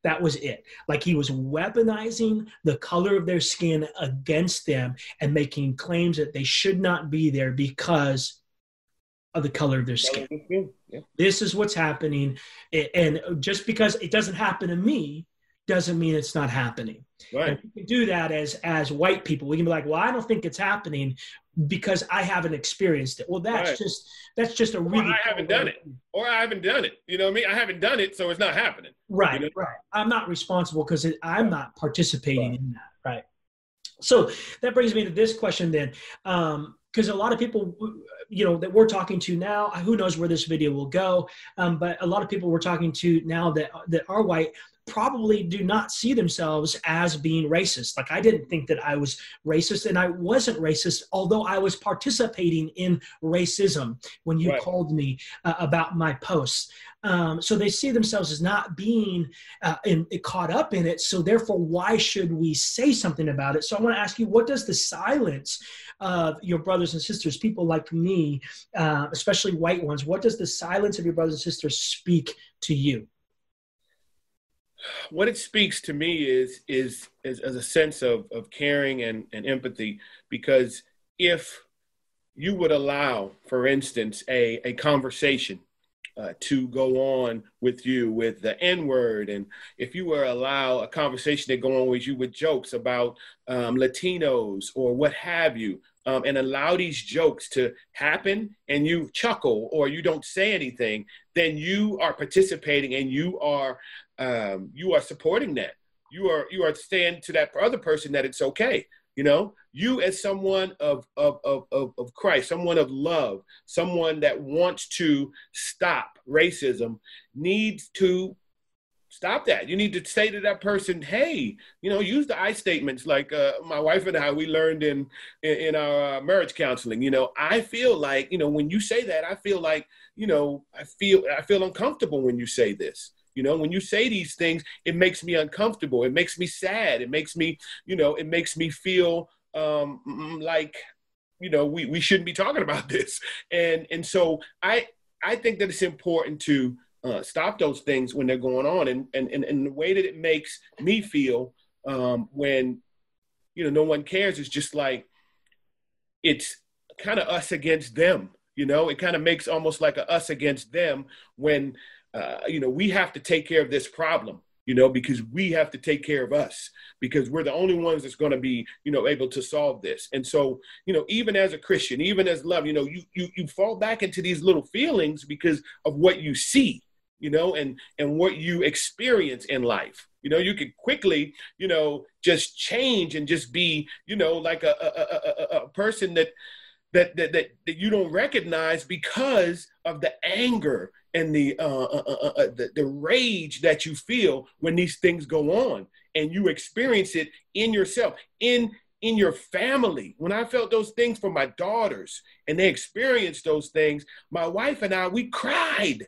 That was it. Like he was weaponizing the color of their skin against them and making claims that they should not be there because of the color of their skin. Yeah. This is what's happening. And just because it doesn't happen to me doesn't mean it's not happening. Right. we can do that as as white people. We can be like, well, I don't think it's happening because I haven't experienced it. Well, that's right. just that's just a really. Or I haven't done it, or I haven't done it. You know what I mean? I haven't done it, so it's not happening. Right. You know? Right. I'm not responsible because I'm right. not participating right. in that. Right. So that brings me to this question then. Um, because a lot of people you know that we're talking to now who knows where this video will go um, but a lot of people we're talking to now that that are white probably do not see themselves as being racist. Like I didn't think that I was racist and I wasn't racist, although I was participating in racism when you right. called me uh, about my posts. Um, so they see themselves as not being uh, in, caught up in it. So therefore, why should we say something about it? So I want to ask you, what does the silence of your brothers and sisters, people like me, uh, especially white ones, what does the silence of your brothers and sisters speak to you? What it speaks to me is is is, as a sense of of caring and, and empathy because if you would allow for instance a, a conversation uh, to go on with you with the N word, and if you were allow a conversation to go on with you with jokes about um, Latinos or what have you, um, and allow these jokes to happen, and you chuckle or you don't say anything, then you are participating and you are um, you are supporting that. You are you are saying to that other person that it's okay. You know, you as someone of of of of, of Christ, someone of love, someone that wants to stop racism, needs to stop that. You need to say to that person, "Hey, you know, use the I statements." Like uh, my wife and I, we learned in in, our uh, marriage counseling. You know, I feel like you know when you say that, I feel like you know, I feel I feel uncomfortable when you say this. You know, when you say these things, it makes me uncomfortable. It makes me sad. It makes me, you know, it makes me feel um, like, you know, we, we shouldn't be talking about this. And and so I I think that it's important to uh, stop those things when they're going on. And and and, and the way that it makes me feel um, when you know no one cares is just like it's kind of us against them. You know, it kind of makes almost like a us against them when uh, you know, we have to take care of this problem, you know, because we have to take care of us because we're the only ones that's going to be, you know, able to solve this. And so, you know, even as a Christian, even as love, you know, you you you fall back into these little feelings because of what you see, you know, and and what you experience in life. You know, you could quickly, you know, just change and just be, you know, like a a, a, a person that that, that that that you don't recognize because of the anger and the, uh, uh, uh, uh, the the rage that you feel when these things go on, and you experience it in yourself, in in your family. When I felt those things for my daughters, and they experienced those things, my wife and I we cried.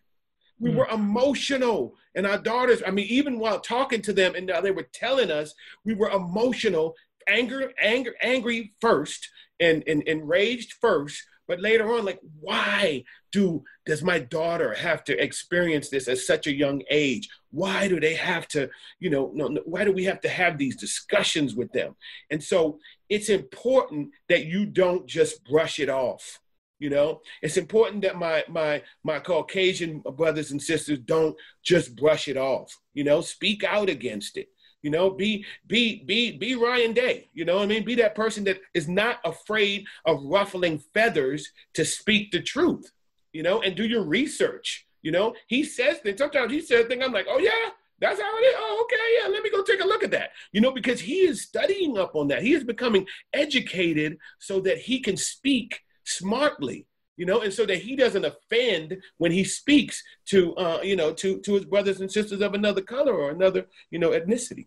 We mm. were emotional, and our daughters. I mean, even while talking to them, and they were telling us, we were emotional, anger, anger, angry first, and, and enraged first, but later on, like, why do does my daughter have to experience this at such a young age? Why do they have to, you know, no, no, why do we have to have these discussions with them? And so it's important that you don't just brush it off. You know, it's important that my my my Caucasian brothers and sisters don't just brush it off. You know, speak out against it. You know, be be be be Ryan Day. You know I mean? Be that person that is not afraid of ruffling feathers to speak the truth. You know, and do your research. You know, he says things. Sometimes he says things. I'm like, oh yeah, that's how it is. Oh, okay, yeah. Let me go take a look at that. You know, because he is studying up on that. He is becoming educated so that he can speak smartly you know, and so that he doesn't offend when he speaks to, uh, you know, to to his brothers and sisters of another color or another, you know, ethnicity.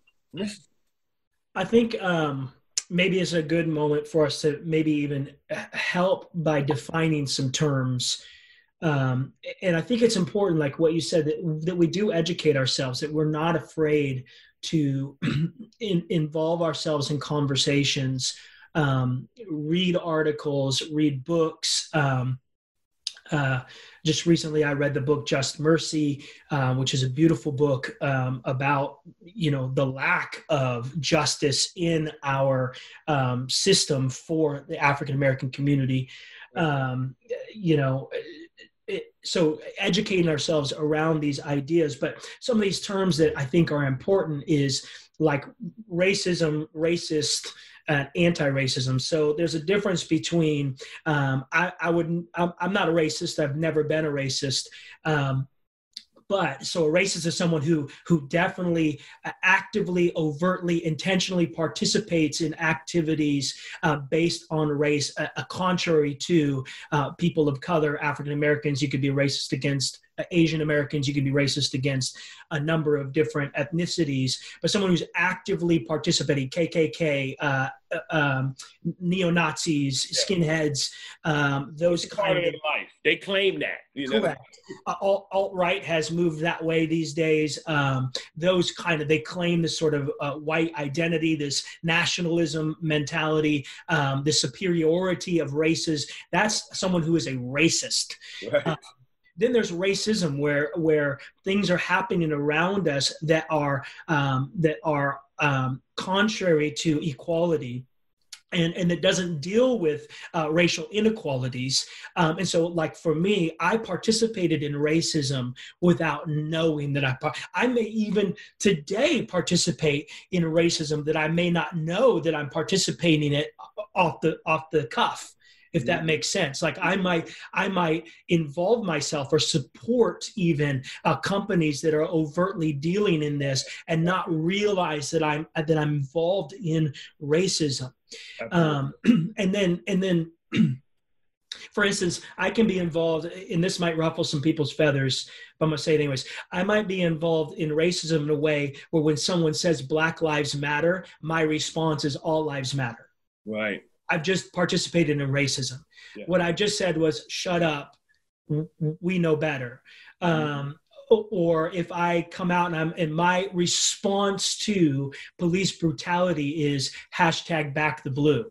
I think um, maybe it's a good moment for us to maybe even help by defining some terms. Um, and I think it's important, like what you said, that, that we do educate ourselves, that we're not afraid to [clears throat] in, involve ourselves in conversations, um, read articles, read books. Um, uh, just recently, I read the book Just Mercy, uh, which is a beautiful book um, about you know the lack of justice in our um, system for the African American community. Um, you know. It, so educating ourselves around these ideas but some of these terms that i think are important is like racism racist and anti-racism. So there's a difference between um, I, I wouldn't I'm, I'm, not a racist. I've never been a racist. Um, but so a racist is someone who who definitely uh, actively overtly intentionally participates in activities uh, based on race uh, contrary to uh, people of color african americans you could be racist against uh, Asian Americans, you can be racist against a number of different ethnicities, but someone who's actively participating, KKK, uh, uh, um, neo Nazis, yeah. skinheads, um, those kind of life. They claim that. You know? Correct. Uh, alt right has moved that way these days. Um, those kind of they claim this sort of uh, white identity, this nationalism mentality, um, the superiority of races. That's someone who is a racist. Right. Uh, then there's racism where where things are happening around us that are um, that are um, contrary to equality and, and it doesn't deal with uh, racial inequalities. Um, and so, like for me, I participated in racism without knowing that I, I may even today participate in racism that I may not know that I'm participating in it off the off the cuff if that makes sense. Like i might i might involve myself or support even uh, companies that are overtly dealing in this and not realize that i'm that i'm involved in racism. Um, [clears throat] and then and then [clears throat] for instance i can be involved and this might ruffle some people's feathers but i'm going to say it anyways. I might be involved in racism in a way where when someone says black lives matter my response is all lives matter. Right I've just participated in racism. Yeah. What I just said was, shut up. We know better. Mm-hmm. Um, or if I come out and I'm and my response to police brutality is hashtag back the blue.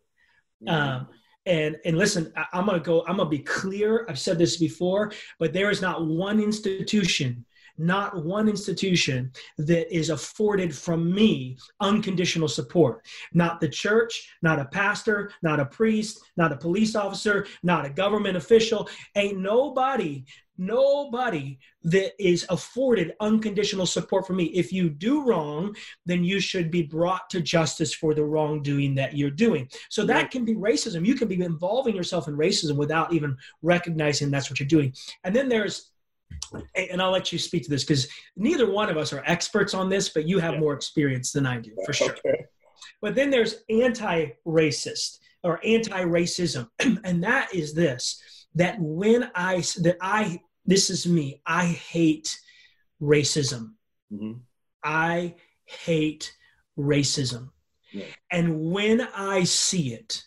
Mm-hmm. Um, and and listen, I, I'm gonna go. I'm gonna be clear. I've said this before, but there is not one institution not one institution that is afforded from me unconditional support. Not the church, not a pastor, not a priest, not a police officer, not a government official. Ain't nobody nobody that is afforded unconditional support from me. If you do wrong, then you should be brought to justice for the wrongdoing that you're doing. So that can be racism. You can be involving yourself in racism without even recognizing that's what you're doing. And then there's and I'll let you speak to this because neither one of us are experts on this, but you have yeah. more experience than I do for sure. Okay. But then there's anti-racist or anti-racism, [clears throat] and that is this: that when I that I this is me, I hate racism. Mm-hmm. I hate racism, yeah. and when I see it,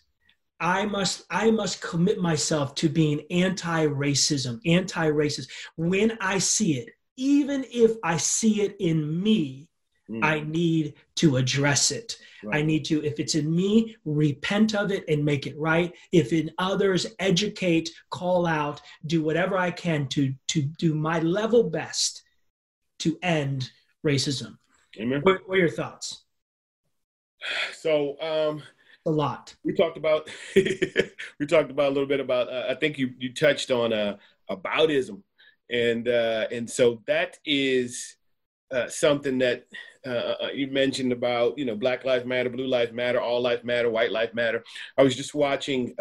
I must I must commit myself to being anti-racism, anti-racist when I see it. Even if I see it in me, mm. I need to address it. Right. I need to, if it's in me, repent of it and make it right. If in others, educate, call out, do whatever I can to to do my level best to end racism. Amen. What, what are your thoughts? So um a lot. We talked about [laughs] we talked about a little bit about. Uh, I think you you touched on uh, aboutism, and uh, and so that is uh, something that uh, uh, you mentioned about. You know, Black Lives Matter, Blue Lives Matter, All Lives Matter, White Lives Matter. I was just watching.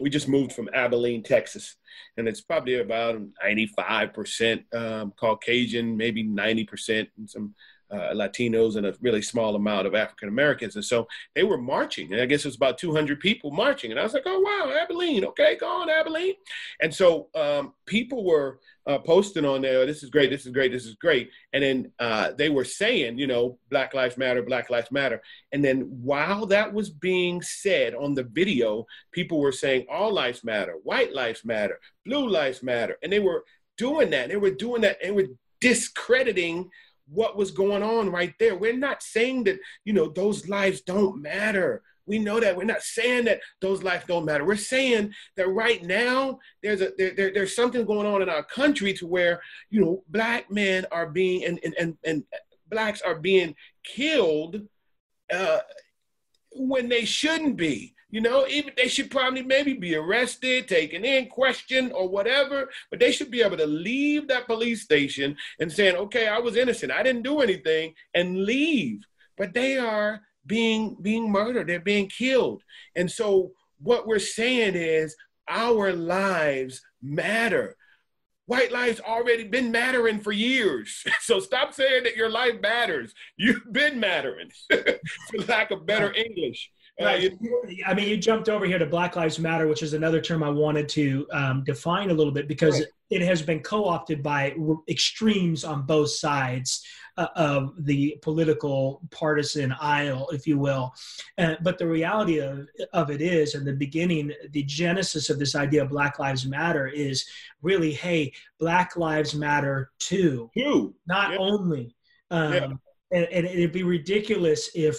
we just moved from Abilene, Texas, and it's probably about 95% um, Caucasian, maybe 90% and some uh, Latinos and a really small amount of African Americans. And so they were marching. And I guess it was about 200 people marching. And I was like, oh, wow, Abilene. Okay, go on, Abilene. And so um, people were uh, posting on there, this is great, this is great, this is great. And then uh, they were saying, you know, Black Lives Matter, Black Lives Matter. And then while that was being said on the video, people were saying, all lives matter, white lives matter, blue lives matter. And they were doing that. They were doing that and were discrediting what was going on right there. We're not saying that, you know, those lives don't matter. We know that. We're not saying that those lives don't matter. We're saying that right now there's a there, there, there's something going on in our country to where, you know, black men are being and and and, and blacks are being killed uh, when they shouldn't be. You know, even they should probably maybe be arrested, taken in, questioned, or whatever. But they should be able to leave that police station and saying, "Okay, I was innocent. I didn't do anything," and leave. But they are being being murdered. They're being killed. And so what we're saying is our lives matter. White lives already been mattering for years. [laughs] So stop saying that your life matters. You've been mattering, [laughs] for lack of better English. Right. I mean, you jumped over here to Black Lives Matter, which is another term I wanted to um, define a little bit because right. it has been co-opted by extremes on both sides uh, of the political partisan aisle, if you will. Uh, but the reality of, of it is, in the beginning, the genesis of this idea of Black Lives Matter is really, hey, Black Lives Matter too, too. not yeah. only. Um, yeah. and, and it'd be ridiculous if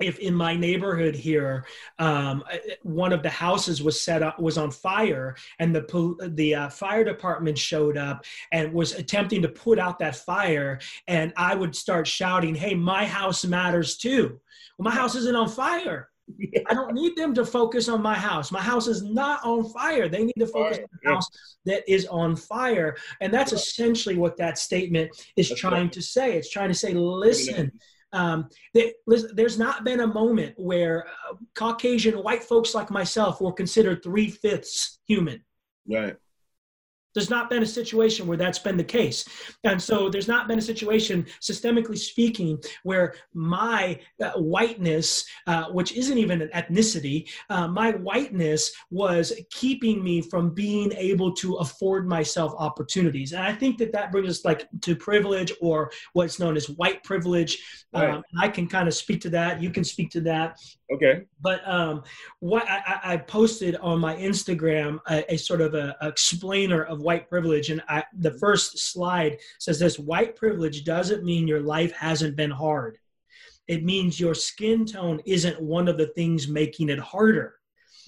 if in my neighborhood here um, one of the houses was set up was on fire and the the uh, fire department showed up and was attempting to put out that fire and i would start shouting hey my house matters too well my house isn't on fire [laughs] I don't need them to focus on my house. My house is not on fire. They need to focus on the house that is on fire. And that's essentially what that statement is trying to say. It's trying to say, listen, um, there, there's not been a moment where uh, Caucasian white folks like myself were considered three fifths human. Right. There's not been a situation where that's been the case. And so there's not been a situation, systemically speaking, where my uh, whiteness, uh, which isn't even an ethnicity, uh, my whiteness was keeping me from being able to afford myself opportunities. And I think that that brings us like to privilege or what's known as white privilege. Right. Um, I can kind of speak to that. You can speak to that. Okay. But um, what I, I, posted on my Instagram a, a sort of a, a, explainer of white privilege, and I, the first slide says this: white privilege doesn't mean your life hasn't been hard. It means your skin tone isn't one of the things making it harder.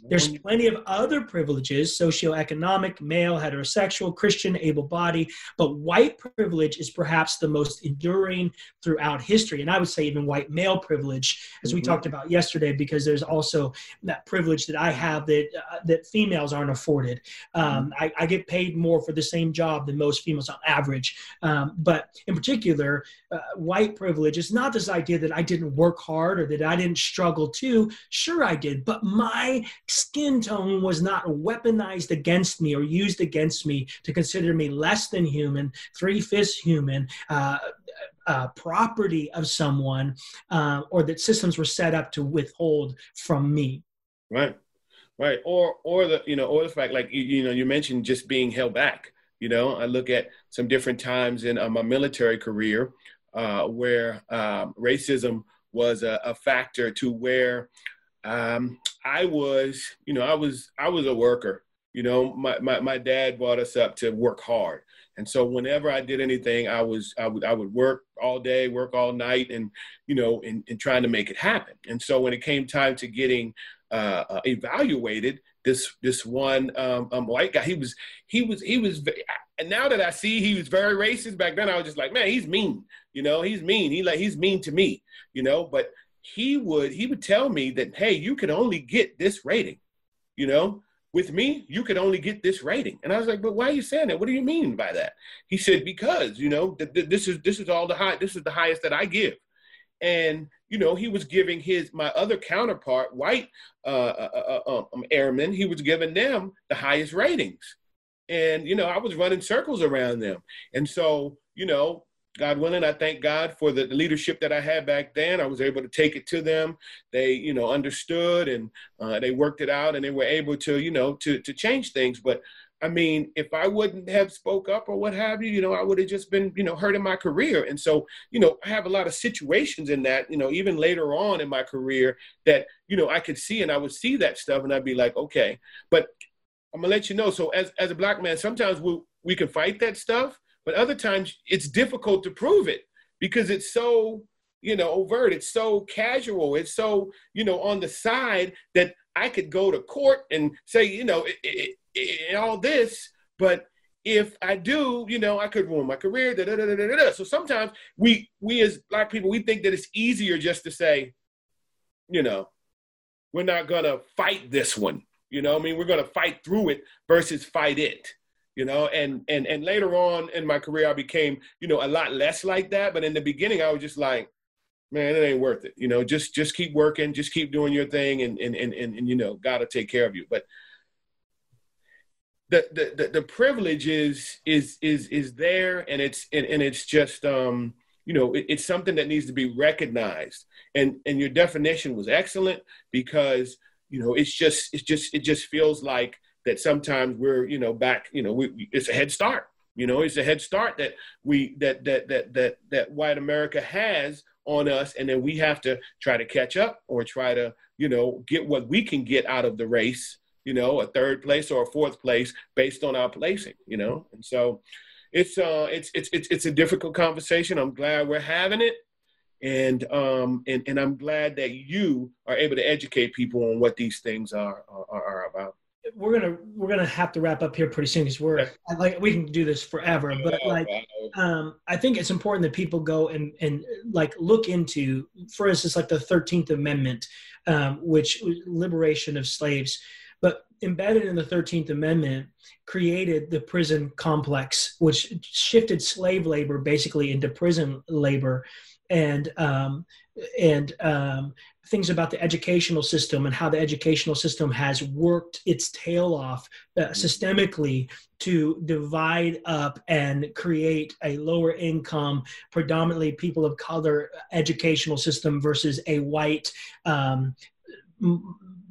There's mm-hmm. plenty of other privileges socioeconomic, male, heterosexual, Christian, able bodied, but white privilege is perhaps the most enduring throughout history. And I would say even white male privilege, as mm-hmm. we talked about yesterday, because there's also that privilege that I have that, uh, that females aren't afforded. Um, mm-hmm. I, I, get paid more for the same job than most females on average. Um, but in particular, uh, white privilege is not this idea that I didn't work hard or that I didn't struggle too. Sure, I did, but my skin tone was not weaponized against me or used against me to consider me less than human, three fifths human, uh, uh, property of someone, uh, or that systems were set up to withhold from me. Right, right, or or the you know or the fact like you, you know you mentioned just being held back. You know, I look at some different times in uh, my military career uh, where um, racism was a, a factor to where um, I was, you know, I was I was a worker. You know, my, my, my dad brought us up to work hard. And so whenever I did anything, I was I would I would work all day, work all night, and you know, in, in trying to make it happen. And so when it came time to getting uh, uh, evaluated, this this one um, um, white guy, he was he was he was. And now that I see he was very racist, back then I was just like, man, he's mean. You know, he's mean. He like he's mean to me. You know, but he would he would tell me that hey you can only get this rating you know? With me you could only get this rating. And i was like but why are you saying that? What do you mean by that? He said because you know th- th- this is this is all the high this is the highest that i give. And you know he was giving his my other counterpart white uh, uh, uh, uh um, airmen he was giving them the highest ratings. And you know i was running circles around them. And so you know God willing, I thank God for the leadership that I had back then. I was able to take it to them. They, you know, understood and uh, they worked it out, and they were able to, you know, to to change things. But I mean, if I wouldn't have spoke up or what have you, you know, I would have just been, you know, hurting my career. And so, you know, I have a lot of situations in that, you know, even later on in my career that, you know, I could see and I would see that stuff and I'd be like, okay. But I'm gonna let you know. So as as a black man, sometimes we we can fight that stuff but other times it's difficult to prove it because it's so, you know, overt. It's so casual. It's so, you know, on the side that I could go to court and say, you know, it, it, it, all this, but if I do, you know, I could ruin my career. Da, da, da, da, da. So sometimes we we as black people we think that it's easier just to say, you know, we're not gonna fight this one. You know, I mean, we're gonna fight through it versus fight it you know and and and later on in my career i became you know a lot less like that. But in the beginning i was just like man it ain't worth it. You know just just keep working just keep doing your thing and and and, and, and you know god will take care of you. But the, the the the privilege is is is is there and it's and, and it's just um you know, it, it's something that needs to be recognized. And and your definition was excellent because you know it's just it's just it just feels like that sometimes we're you know back you know we, it's a head start. You know it's a head start that we that that that that that white america has on us and then we have to try to catch up or try to you know get what we can get out of the race you know a third place or a fourth place based on our placing you know? And so it's uh it's it's it's, it's a difficult conversation. I'm glad we're having it. And um and, and i'm glad that you are able to educate people on what these things are are, are about we're gonna we're gonna have to wrap up here pretty soon because we're like we can do this forever but like um i think it's important that people go and and like look into for instance like the 13th amendment um which liberation of slaves. But embedded in the 13th amendment created the prison complex which shifted slave labor basically into prison labor. And um and um things about the educational system and how the educational system has worked its tail off uh, mm-hmm. systemically to divide up and create a lower income, predominantly people of color educational system versus a white um,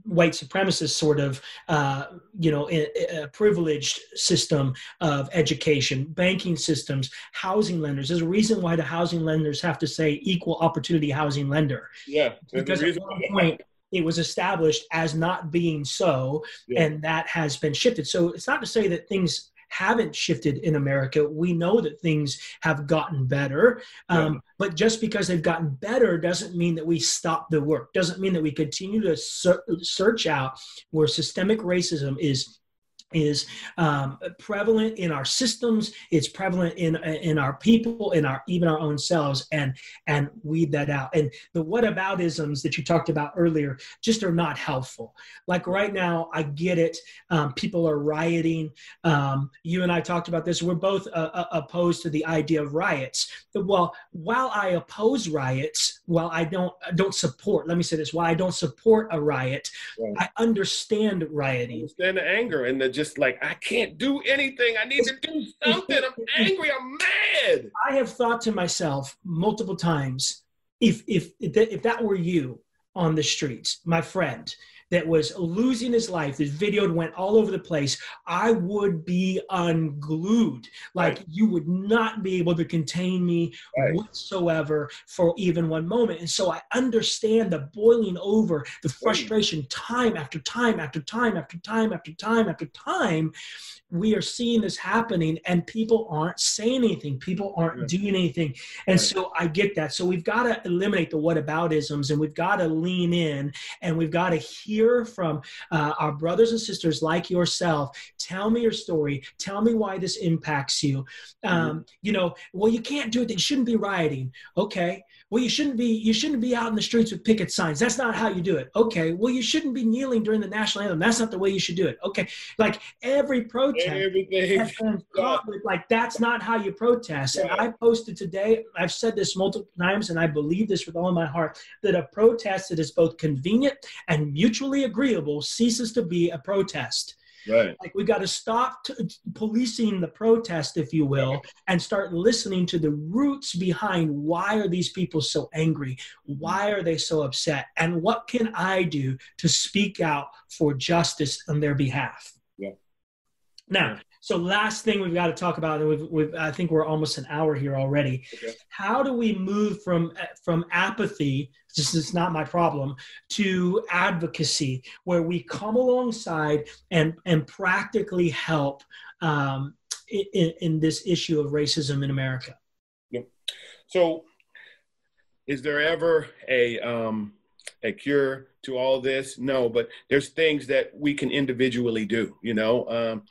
white supremacist sort of uh, you know a, a privileged system of education banking systems housing lenders. There's a reason why the housing lenders have to say equal opportunity housing lender. Yeah because at one point it was established as not being so yeah. and that has been shifted. So it's not to say that things haven't shifted in America. We know that things have gotten better. Um, yeah. But just because they've gotten better doesn't mean that we stop the work, doesn't mean that we continue to ser- search out where systemic racism is is um, prevalent in our systems it's prevalent in in our people in our even our own selves and and weed that out. And the whataboutisms that you talked about earlier just are not helpful. Like right now i get it um, people are rioting. Um, you and i talked about this. We're both uh, uh opposed to the idea of riots. Well while i oppose riots while i don't don't support let me say this while i don't support a riot right. i understand rioting. I understand the anger and the just like I can't do anything. I need to do something. I'm [laughs] angry. I'm mad. I have thought to myself multiple times, if if if that were you on the streets, my friend, that was losing his life, this video went all over the place, I would be unglued. Like right. you would not be able to contain me right. whatsoever for even one moment. And so I understand the boiling over, the frustration time after time after time after time after time after time we are seeing this happening and people aren't saying anything. People aren't doing anything. And right. so i get that. So we've got to eliminate the whataboutisms and we've got to lean in and we've got to hear from uh, our brothers and sisters like yourself. Tell me your story. Tell me why this impacts you. Mm-hmm. um, mm-hmm. you know well you can't do it. You shouldn't be rioting. Okay well you shouldn't be you shouldn't be out in the streets with picket signs. That's not how you do it. Okay. Well you shouldn't be kneeling during the national anthem. That's not the way you should do it. Okay. Like every protest everything. [laughs] with, like that's not how you protest. And i posted today i've said this multiple times and i believe this with all my heart that a protest that is both convenient and mutually agreeable ceases to be a protest Right. Like we got to stop t- policing the protest, if you will, and start listening to the roots behind why are these people so angry? Why are they so upset? And what can I do to speak out for justice on their behalf? Yeah. Now, so last thing we've got to talk about, and we've, we've, I think we're almost an hour here already. Okay. How do we move from from apathy? This is not my problem. To advocacy, where we come alongside and and practically help um, in, in this issue of racism in America. Yeah. So, is there ever a um, a cure to all this? No but there's things that we can individually do you know? Um,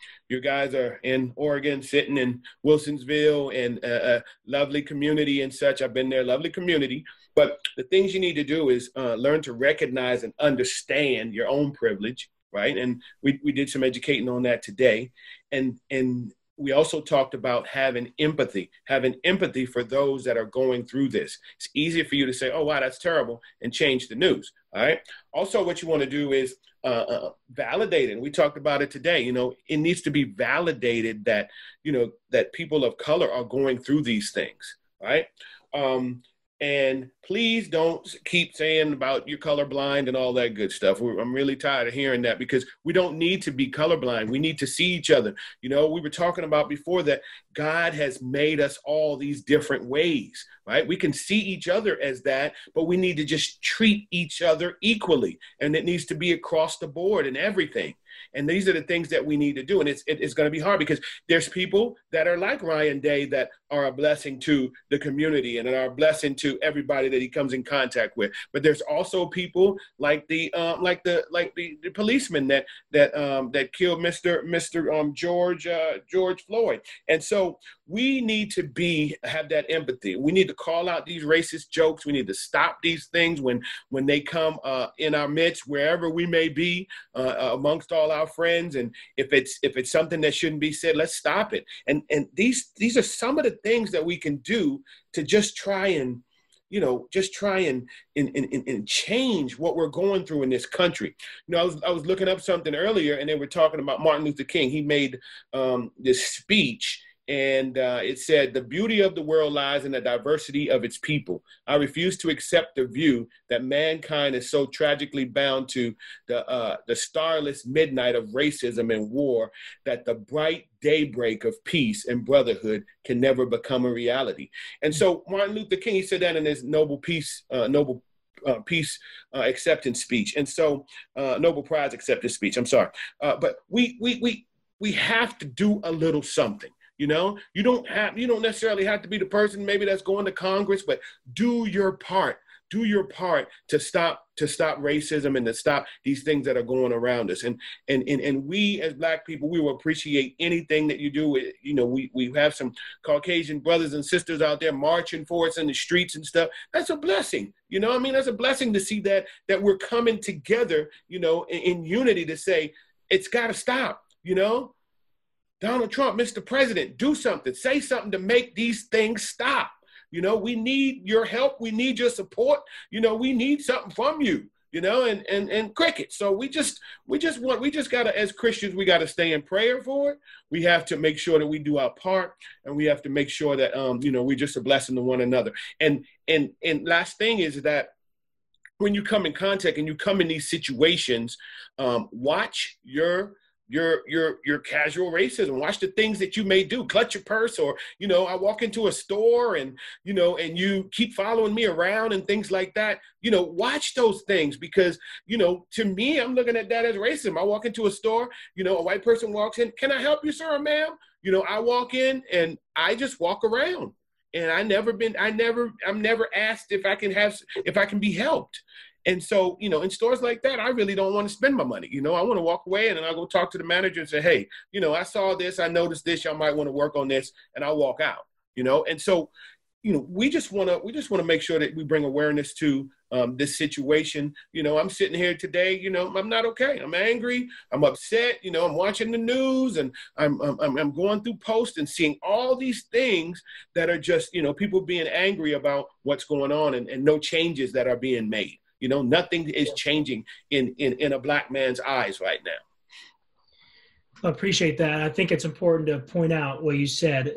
guys are in oregon sitting in wilsonsville and a, a, lovely community and such. I've been there lovely community. But the things you need to do is uh, learn to recognize and understand your own privilege right? And we, we did some educating on that today. And and we also talked about having empathy, having empathy for those that are going through this. It's easier for you to say, oh, wow, that's terrible, and change the news. All right. Also, what you want to do is uh, uh, validate it. We talked about it today. You know, it needs to be validated that, you know, that people of color are going through these things. right? Um, and please don't keep saying about you're colorblind and all that good stuff. I'm really tired of hearing that because we don't need to be colorblind. We need to see each other. You know, we were talking about before that God has made us all these different ways, right? We can see each other as that, but we need to just treat each other equally. And it needs to be across the board and everything. And these are the things that we need to do. And it's, it, it's going to be hard because there's people that are like Ryan Day that are a blessing to the community and are a blessing to everybody that he comes in contact with. But there's also people like the um, like the like the, the policeman that that um, that killed Mr. Mr. Um, George uh, George Floyd. And so we need to be have that empathy. We need to call out these racist jokes. We need to stop these things when when they come uh, in our midst, wherever we may be, uh, uh, amongst all our friends. And if it's if it's something that shouldn't be said, let's stop it. And and these these are some of the things that we can do to just try and you know, just try and, and, and, and change what we're going through in this country. You know, I was, I was looking up something earlier and they were talking about Martin Luther King. He made um, this speech and uh, it said, The beauty of the world lies in the diversity of its people. I refuse to accept the view that mankind is so tragically bound to the, uh, the starless midnight of racism and war that the bright daybreak of peace and brotherhood can never become a reality. And so Martin Luther King, he said that in his Nobel Peace, uh, Nobel uh, peace uh, acceptance speech, and so uh, Nobel Prize acceptance speech. I'm sorry, uh, but we we we we have to do a little something. You know, you don't have you don't necessarily have to be the person maybe that's going to Congress, but do your part. Do your part to stop to stop racism and to stop these things that are going around us. And and and, and we as black people, we will appreciate anything that you do. You know, we, we have some Caucasian brothers and sisters out there marching for us in the streets and stuff. That's a blessing. You know, I mean, that's a blessing to see that that we're coming together, you know, in, in unity to say it's gotta stop, you know Donald Trump, Mr. President, do something, say something to make these things stop. You know, we need your help. We need your support. You know, we need something from you. You know, and and and cricket. So we just we just want we just gotta as Christians we gotta stay in prayer for it. We have to make sure that we do our part, and we have to make sure that um you know we're just a blessing to one another. And and and last thing is that when you come in contact and you come in these situations, um, watch your your your your casual racism. Watch the things that you may do. Clutch your purse or you know i walk into a store and you know and you keep following me around and things like that. You know watch those things because you know to me i'm looking at that as racism. I walk into a store you know a white person walks in can i help you sir or ma'am? You know i walk in and i just walk around. And i never been i never i'm never asked if i can have if i can be helped and so, you know, in stores like that, I really don't want to spend my money. You know, I want to walk away and then I'll go talk to the manager and say, hey, you know, I saw this, I noticed this, y'all might want to work on this, and I'll walk out. You know, and so, you know, we just want to we just want to make sure that we bring awareness to um, this situation. You know, I'm sitting here today. You know, I'm not okay. I'm angry. I'm upset. You know, I'm watching the news and I'm I'm, I'm going through posts and seeing all these things that are just you know people being angry about what's going on and, and no changes that are being made. You know, nothing is changing in, in, in a black man's eyes right now. I appreciate that. I think it's important to point out what you said,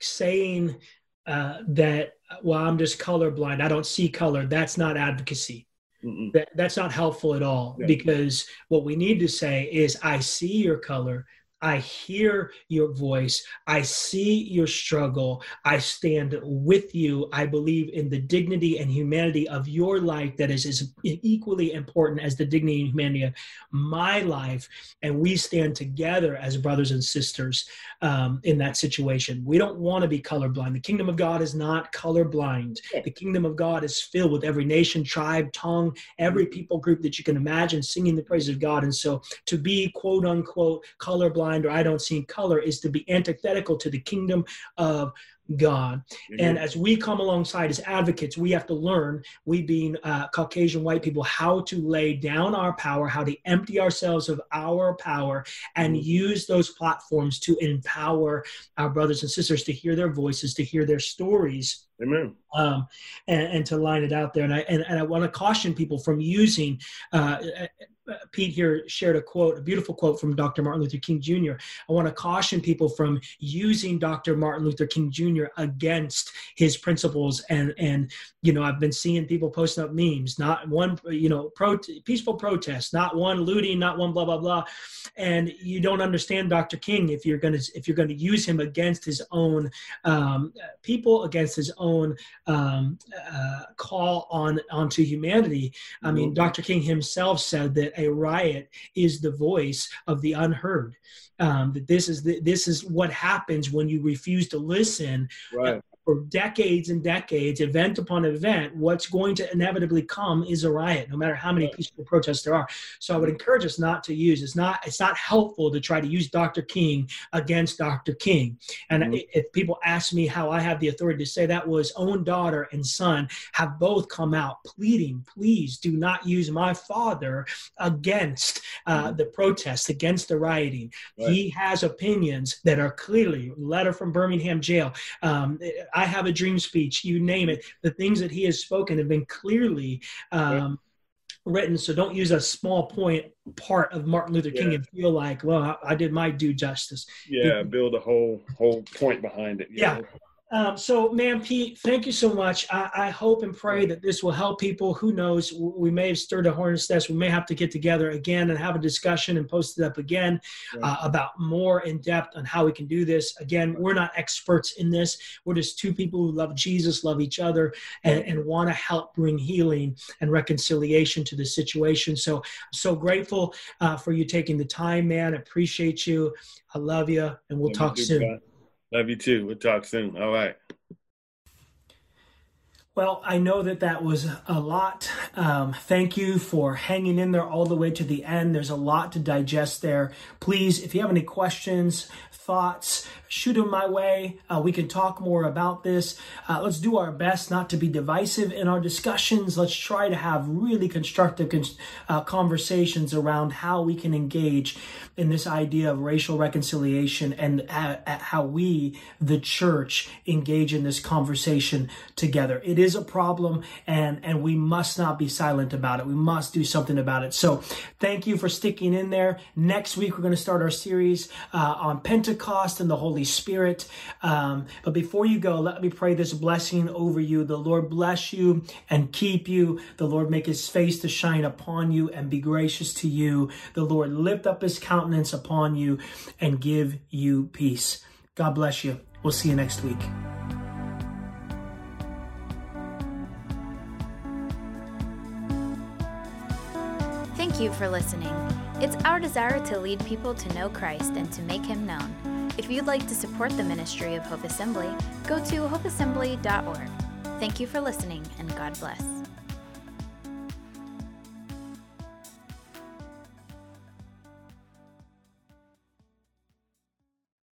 saying uh, that, well, I'm just colorblind. I don't see color. That's not advocacy. That, that's not helpful at all yeah. because what we need to say is, I see your color. I hear your voice. I see your struggle. I stand with you. I believe in the dignity and humanity of your life that is as equally important as the dignity and humanity of my life. And we stand together as brothers and sisters um, in that situation. We don't want to be colorblind. The kingdom of God is not colorblind. The kingdom of God is filled with every nation, tribe, tongue, every people group that you can imagine singing the praises of God. And so to be quote unquote colorblind or I don't see color is to be antithetical to the kingdom of God. Mm-hmm. And as we come alongside as advocates, we have to learn, we being uh, Caucasian white people, how to lay down our power, how to empty ourselves of our power, and mm-hmm. use those platforms to empower our brothers and sisters to hear their voices, to hear their stories. Amen. Um, and, and, to line it out there. And I, and, and I want to caution people from using uh, Pete here shared a quote, a beautiful quote from Dr. Martin Luther King Jr. I want to caution people from using Dr. Martin Luther King Jr. Jr. against his principles. And and you know, I've been seeing people posting up memes, not one, you know, pro- peaceful protest, not one looting, not one blah blah blah. And you don't understand Dr. King if you're gonna if you're gonna use him against his own um, people, against his own um, uh, call on onto humanity. I mean, mm-hmm. Dr. King himself said that a riot is the voice of the unheard um, that this is the, this is what happens when you refuse to listen right for decades and decades, event upon event, what's going to inevitably come is a riot, no matter how many peaceful protests there are. So I would encourage us not to use. It's not. It's not helpful to try to use Dr. King against Dr. King. And mm-hmm. if people ask me how I have the authority to say that was own daughter and son have both come out pleading, please do not use my father against uh, mm-hmm. the protests, against the rioting. Right. He has opinions that are clearly letter from Birmingham jail. Um, I have a dream speech, you name it. The things that he has spoken have been clearly um, written. So don't use a small point part of Martin Luther King yeah. and feel like, well, I, I, did my due justice. Yeah, build a whole whole point behind it. Yeah. yeah. Um, so, man, Pete, thank you so much. I, I, hope and pray that this will help people. Who knows? We may have stirred a hornet's nest. We may have to get together again and have a discussion and post it up again uh, about more in depth on how we can do this. Again, we're not experts in this. We're just two people who love Jesus, love each other, and, and want to help bring healing and reconciliation to the situation. So, I'm so grateful uh, for you taking the time, man. Appreciate you. I love you, and we'll talk soon. Love you too. We'll talk soon. All right. Well, I know that that was a lot. Um, thank you for hanging in there all the way to the end. There's a lot to digest there. Please, if you have any questions, thoughts, shoot them my way. Uh, we can talk more about this. Uh, let's do our best not to be divisive in our discussions. Let's try to have really constructive uh, conversations around how we can engage in this idea of racial reconciliation and how we, the church, engage in this conversation together. It is a problem and, and we must not be silent about it. We must do something about it. So thank you for sticking in there. Next week, we're going to start our series uh, on Pentecost and the Holy Spirit. Um, but before you go, let me pray this blessing over you. The Lord bless you and keep you. The Lord make his face to shine upon you and be gracious to you. The Lord lift up his countenance upon you and give you peace. God bless you. We'll see you next week. Thank you for listening. It's our desire to lead people to know Christ and to make him known. If you'd like to support the ministry of Hope Assembly, go to hopeassembly.org. Thank you for listening, and God bless.